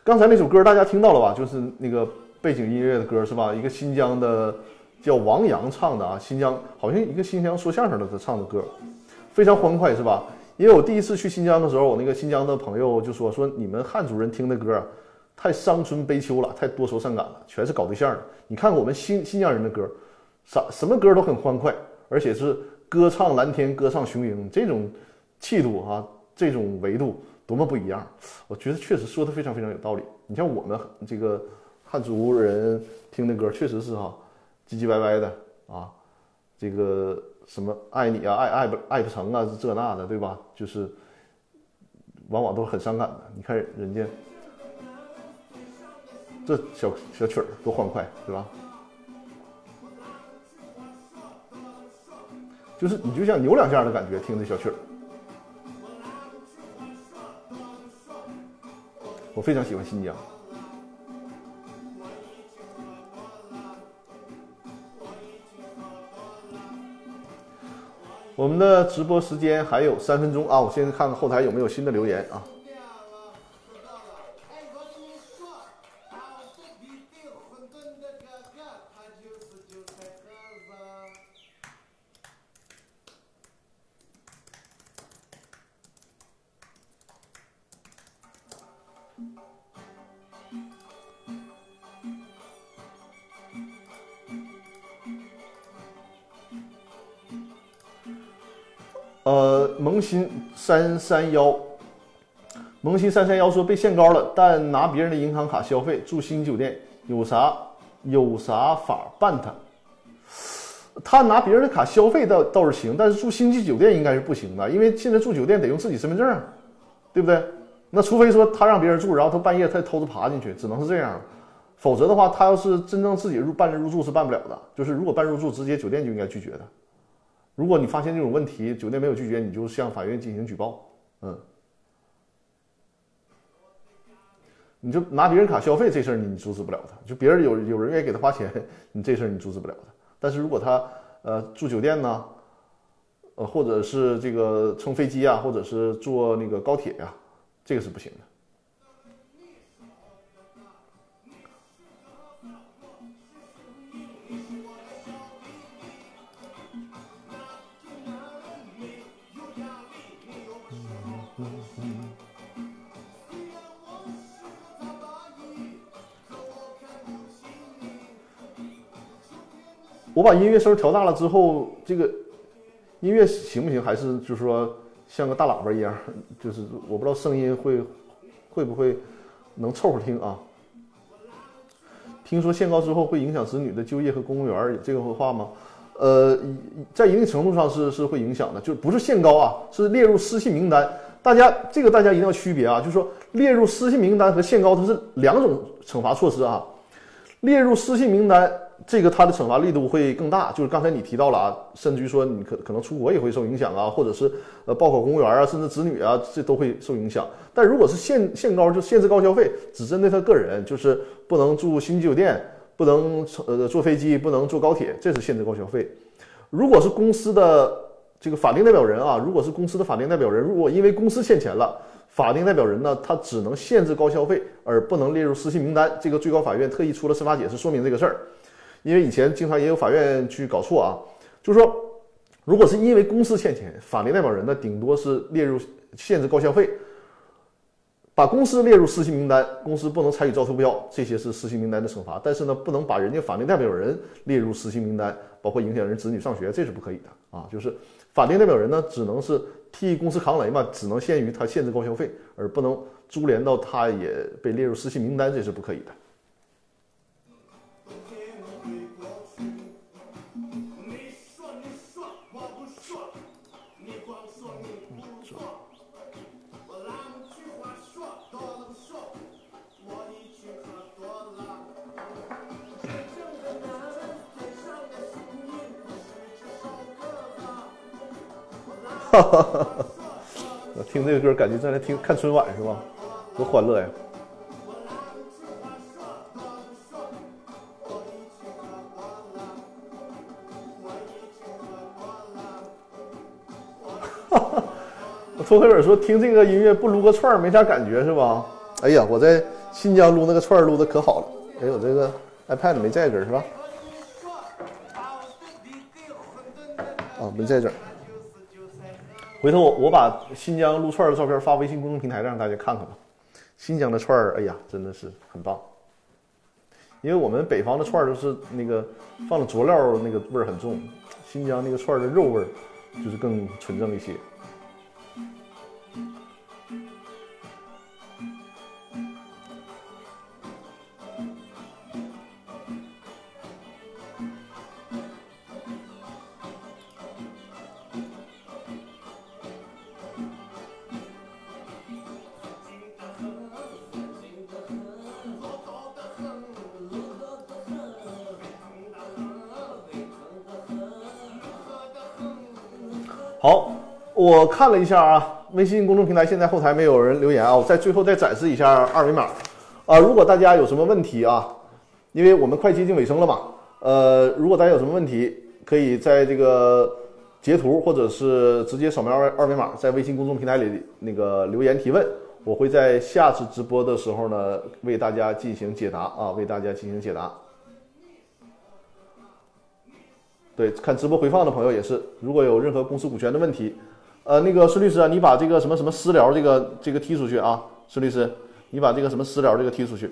刚才那首歌大家听到了吧？就是那个背景音乐的歌是吧？一个新疆的叫王洋唱的啊，新疆好像一个新疆说相声的他唱的歌，非常欢快是吧？因为我第一次去新疆的时候，我那个新疆的朋友就说说你们汉族人听的歌太伤春悲秋了，太多愁善感了，全是搞对象的。你看我们新新疆人的歌，啥什么歌都很欢快。而且是歌唱蓝天，歌唱雄鹰，这种气度啊，这种维度多么不一样！我觉得确实说的非常非常有道理。你像我们这个汉族人听的歌，确实是哈，唧唧歪歪的啊，这个什么爱你啊，爱爱不爱不成啊，这那的，对吧？就是往往都是很伤感的。你看人家这小小曲儿多欢快，对吧？就是你就像扭两下的感觉，听这小曲儿，我非常喜欢新疆。我们的直播时间还有三分钟啊，我先看看后台有没有新的留言啊。萌新三三幺，萌新三三幺说被限高了，但拿别人的银行卡消费住星级酒店有啥有啥法办他？他拿别人的卡消费倒倒是行，但是住星级酒店应该是不行的，因为现在住酒店得用自己身份证，对不对？那除非说他让别人住，然后他半夜他偷着爬进去，只能是这样，否则的话，他要是真正自己入办入住是办不了的。就是如果办入住，直接酒店就应该拒绝的。如果你发现这种问题，酒店没有拒绝，你就向法院进行举报。嗯，你就拿别人卡消费这事儿，你阻止不了他。就别人有有人愿意给他花钱，你这事儿你阻止不了他。但是如果他呃住酒店呢，呃或者是这个乘飞机啊，或者是坐那个高铁呀，这个是不行的。我把音乐声调大了之后，这个音乐行不行？还是就是说像个大喇叭一样？就是我不知道声音会会不会能凑合听啊？听说限高之后会影响子女的就业和公务员，有这个话吗？呃，在一定程度上是是会影响的，就不是限高啊，是列入失信名单。大家这个大家一定要区别啊，就是说列入失信名单和限高它是两种惩罚措施啊。列入失信名单。这个它的惩罚力度会更大，就是刚才你提到了啊，甚至于说你可可能出国也会受影响啊，或者是呃报考公务员啊，甚至子女啊，这都会受影响。但如果是限限高，就限制高消费，只针对他个人，就是不能住星级酒店，不能呃坐飞机，不能坐高铁，这是限制高消费。如果是公司的这个法定代表人啊，如果是公司的法定代表人，如果因为公司欠钱了，法定代表人呢，他只能限制高消费，而不能列入失信名单。这个最高法院特意出了司法解释说明这个事儿。因为以前经常也有法院去搞错啊，就是说，如果是因为公司欠钱，法定代表人呢，顶多是列入限制高消费，把公司列入失信名单，公司不能参与招投标，这些是失信名单的惩罚。但是呢，不能把人家法定代表人列入失信名单，包括影响人子女上学，这是不可以的啊。就是法定代表人呢，只能是替公司扛雷嘛，只能限于他限制高消费，而不能株连到他也被列入失信名单，这是不可以的。我听这个歌，感觉在那听看春晚是吧？多欢乐呀！哈哈，托克尔说听这个音乐不撸个串儿没啥感觉是吧？哎呀，我在新疆撸那个串儿撸的可好了。哎，我这个 iPad 没在这儿是吧？啊，没在这儿。回头我我把新疆撸串的照片发微信公众平台让大家看看吧。新疆的串儿，哎呀，真的是很棒。因为我们北方的串儿都是那个放了佐料，那个味儿很重。新疆那个串儿的肉味儿就是更纯正一些。我看了一下啊，微信公众平台现在后台没有人留言啊，我在最后再展示一下二维码啊。如果大家有什么问题啊，因为我们快接近尾声了嘛，呃，如果大家有什么问题，可以在这个截图或者是直接扫描二二维码，在微信公众平台里那个留言提问，我会在下次直播的时候呢为大家进行解答啊，为大家进行解答。对，看直播回放的朋友也是，如果有任何公司股权的问题，呃，那个孙律师啊，你把这个什么什么私聊这个这个踢出去啊，孙律师，你把这个什么私聊这个踢出去。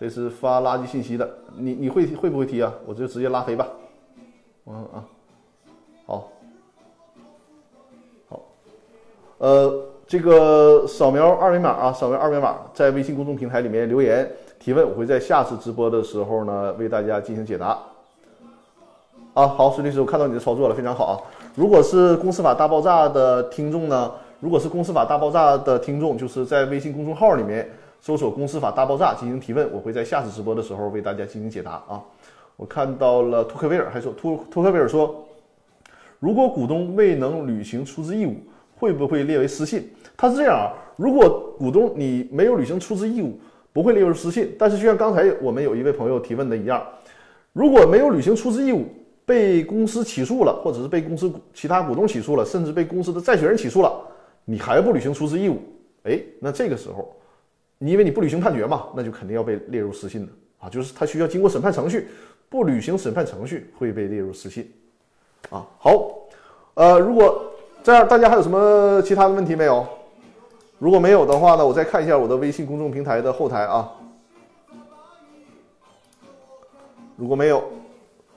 这是发垃圾信息的，你你会会不会踢啊？我就直接拉黑吧。嗯啊，好，好，呃，这个扫描二维码啊，扫描二维码，在微信公众平台里面留言提问，我会在下次直播的时候呢为大家进行解答。啊，好，孙律师，我看到你的操作了，非常好啊。如果是公司法大爆炸的听众呢，如果是公司法大爆炸的听众，就是在微信公众号里面搜索“公司法大爆炸”进行提问，我会在下次直播的时候为大家进行解答啊。我看到了托克维尔还说，托托克维尔说，如果股东未能履行出资义务，会不会列为失信？他是这样啊，如果股东你没有履行出资义务，不会列入失信。但是就像刚才我们有一位朋友提问的一样，如果没有履行出资义务，被公司起诉了，或者是被公司其他股东起诉了，甚至被公司的债权人起诉了，你还不履行出资义务，哎，那这个时候，你因为你不履行判决嘛，那就肯定要被列入失信的啊，就是他需要经过审判程序，不履行审判程序会被列入失信，啊，好，呃，如果这样，大家还有什么其他的问题没有？如果没有的话呢，我再看一下我的微信公众平台的后台啊，如果没有。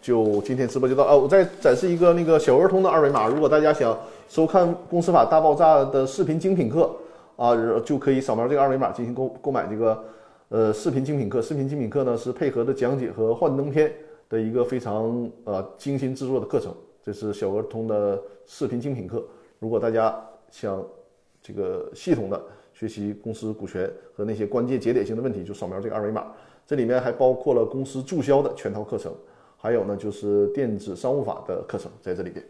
就今天直播就到啊！我再展示一个那个小儿童的二维码，如果大家想收看《公司法大爆炸》的视频精品课啊，就可以扫描这个二维码进行购购买这个呃视频精品课。视频精品课呢是配合的讲解和幻灯片的一个非常呃精心制作的课程，这是小儿童的视频精品课。如果大家想这个系统的学习公司股权和那些关键节点性的问题，就扫描这个二维码。这里面还包括了公司注销的全套课程。还有呢，就是电子商务法的课程在这里边。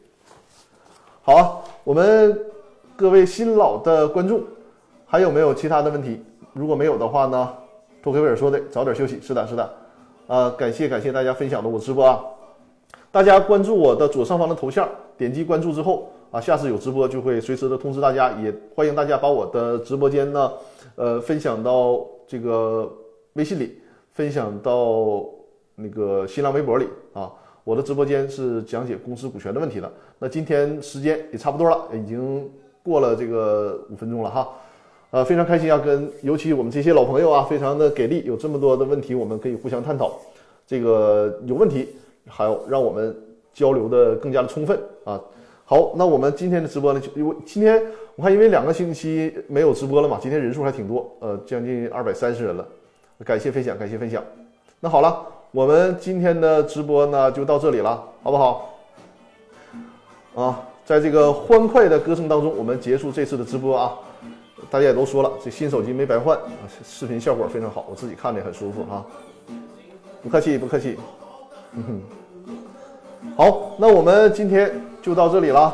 好，我们各位新老的观众，还有没有其他的问题？如果没有的话呢，托克维尔说的，早点休息。是的，是的。啊，感谢感谢大家分享的我直播啊！大家关注我的左上方的头像，点击关注之后啊，下次有直播就会随时的通知大家。也欢迎大家把我的直播间呢，呃，分享到这个微信里，分享到。那个新浪微博里，我的直播间是讲解公司股权的问题的。那今天时间也差不多了，已经过了这个五分钟了哈。呃，非常开心啊，跟尤其我们这些老朋友啊，非常的给力，有这么多的问题，我们可以互相探讨。这个有问题，还有让我们交流的更加的充分啊。好，那我们今天的直播呢，就因为今天我看因为两个星期没有直播了嘛，今天人数还挺多，呃，将近二百三十人了。感谢分享，感谢分享。那好了，我们今天的直播呢就到这里了，好不好？啊，在这个欢快的歌声当中，我们结束这次的直播啊。大家也都说了，这新手机没白换，视频效果非常好，我自己看着也很舒服哈。不客气，不客气。嗯哼，好，那我们今天就到这里了，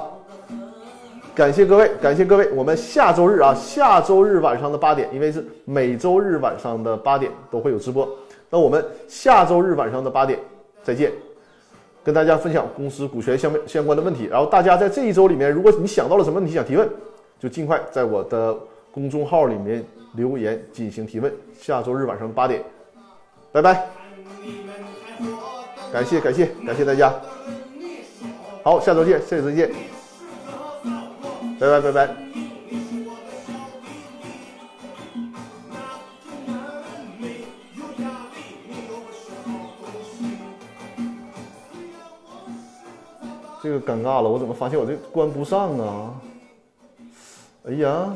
感谢各位，感谢各位，我们下周日啊，下周日晚上的八点，因为是每周日晚上的八点都会有直播，那我们下周日晚上的八点再见，跟大家分享公司股权相相关的问题，然后大家在这一周里面，如果你想到了什么问题想提问，就尽快在我的公众号里面留言进行提问，下周日晚上八点，拜拜。感谢感谢感谢大家，好，下周见，下周见，拜拜拜拜。这个尴尬了，我怎么发现我这关不上啊？哎呀！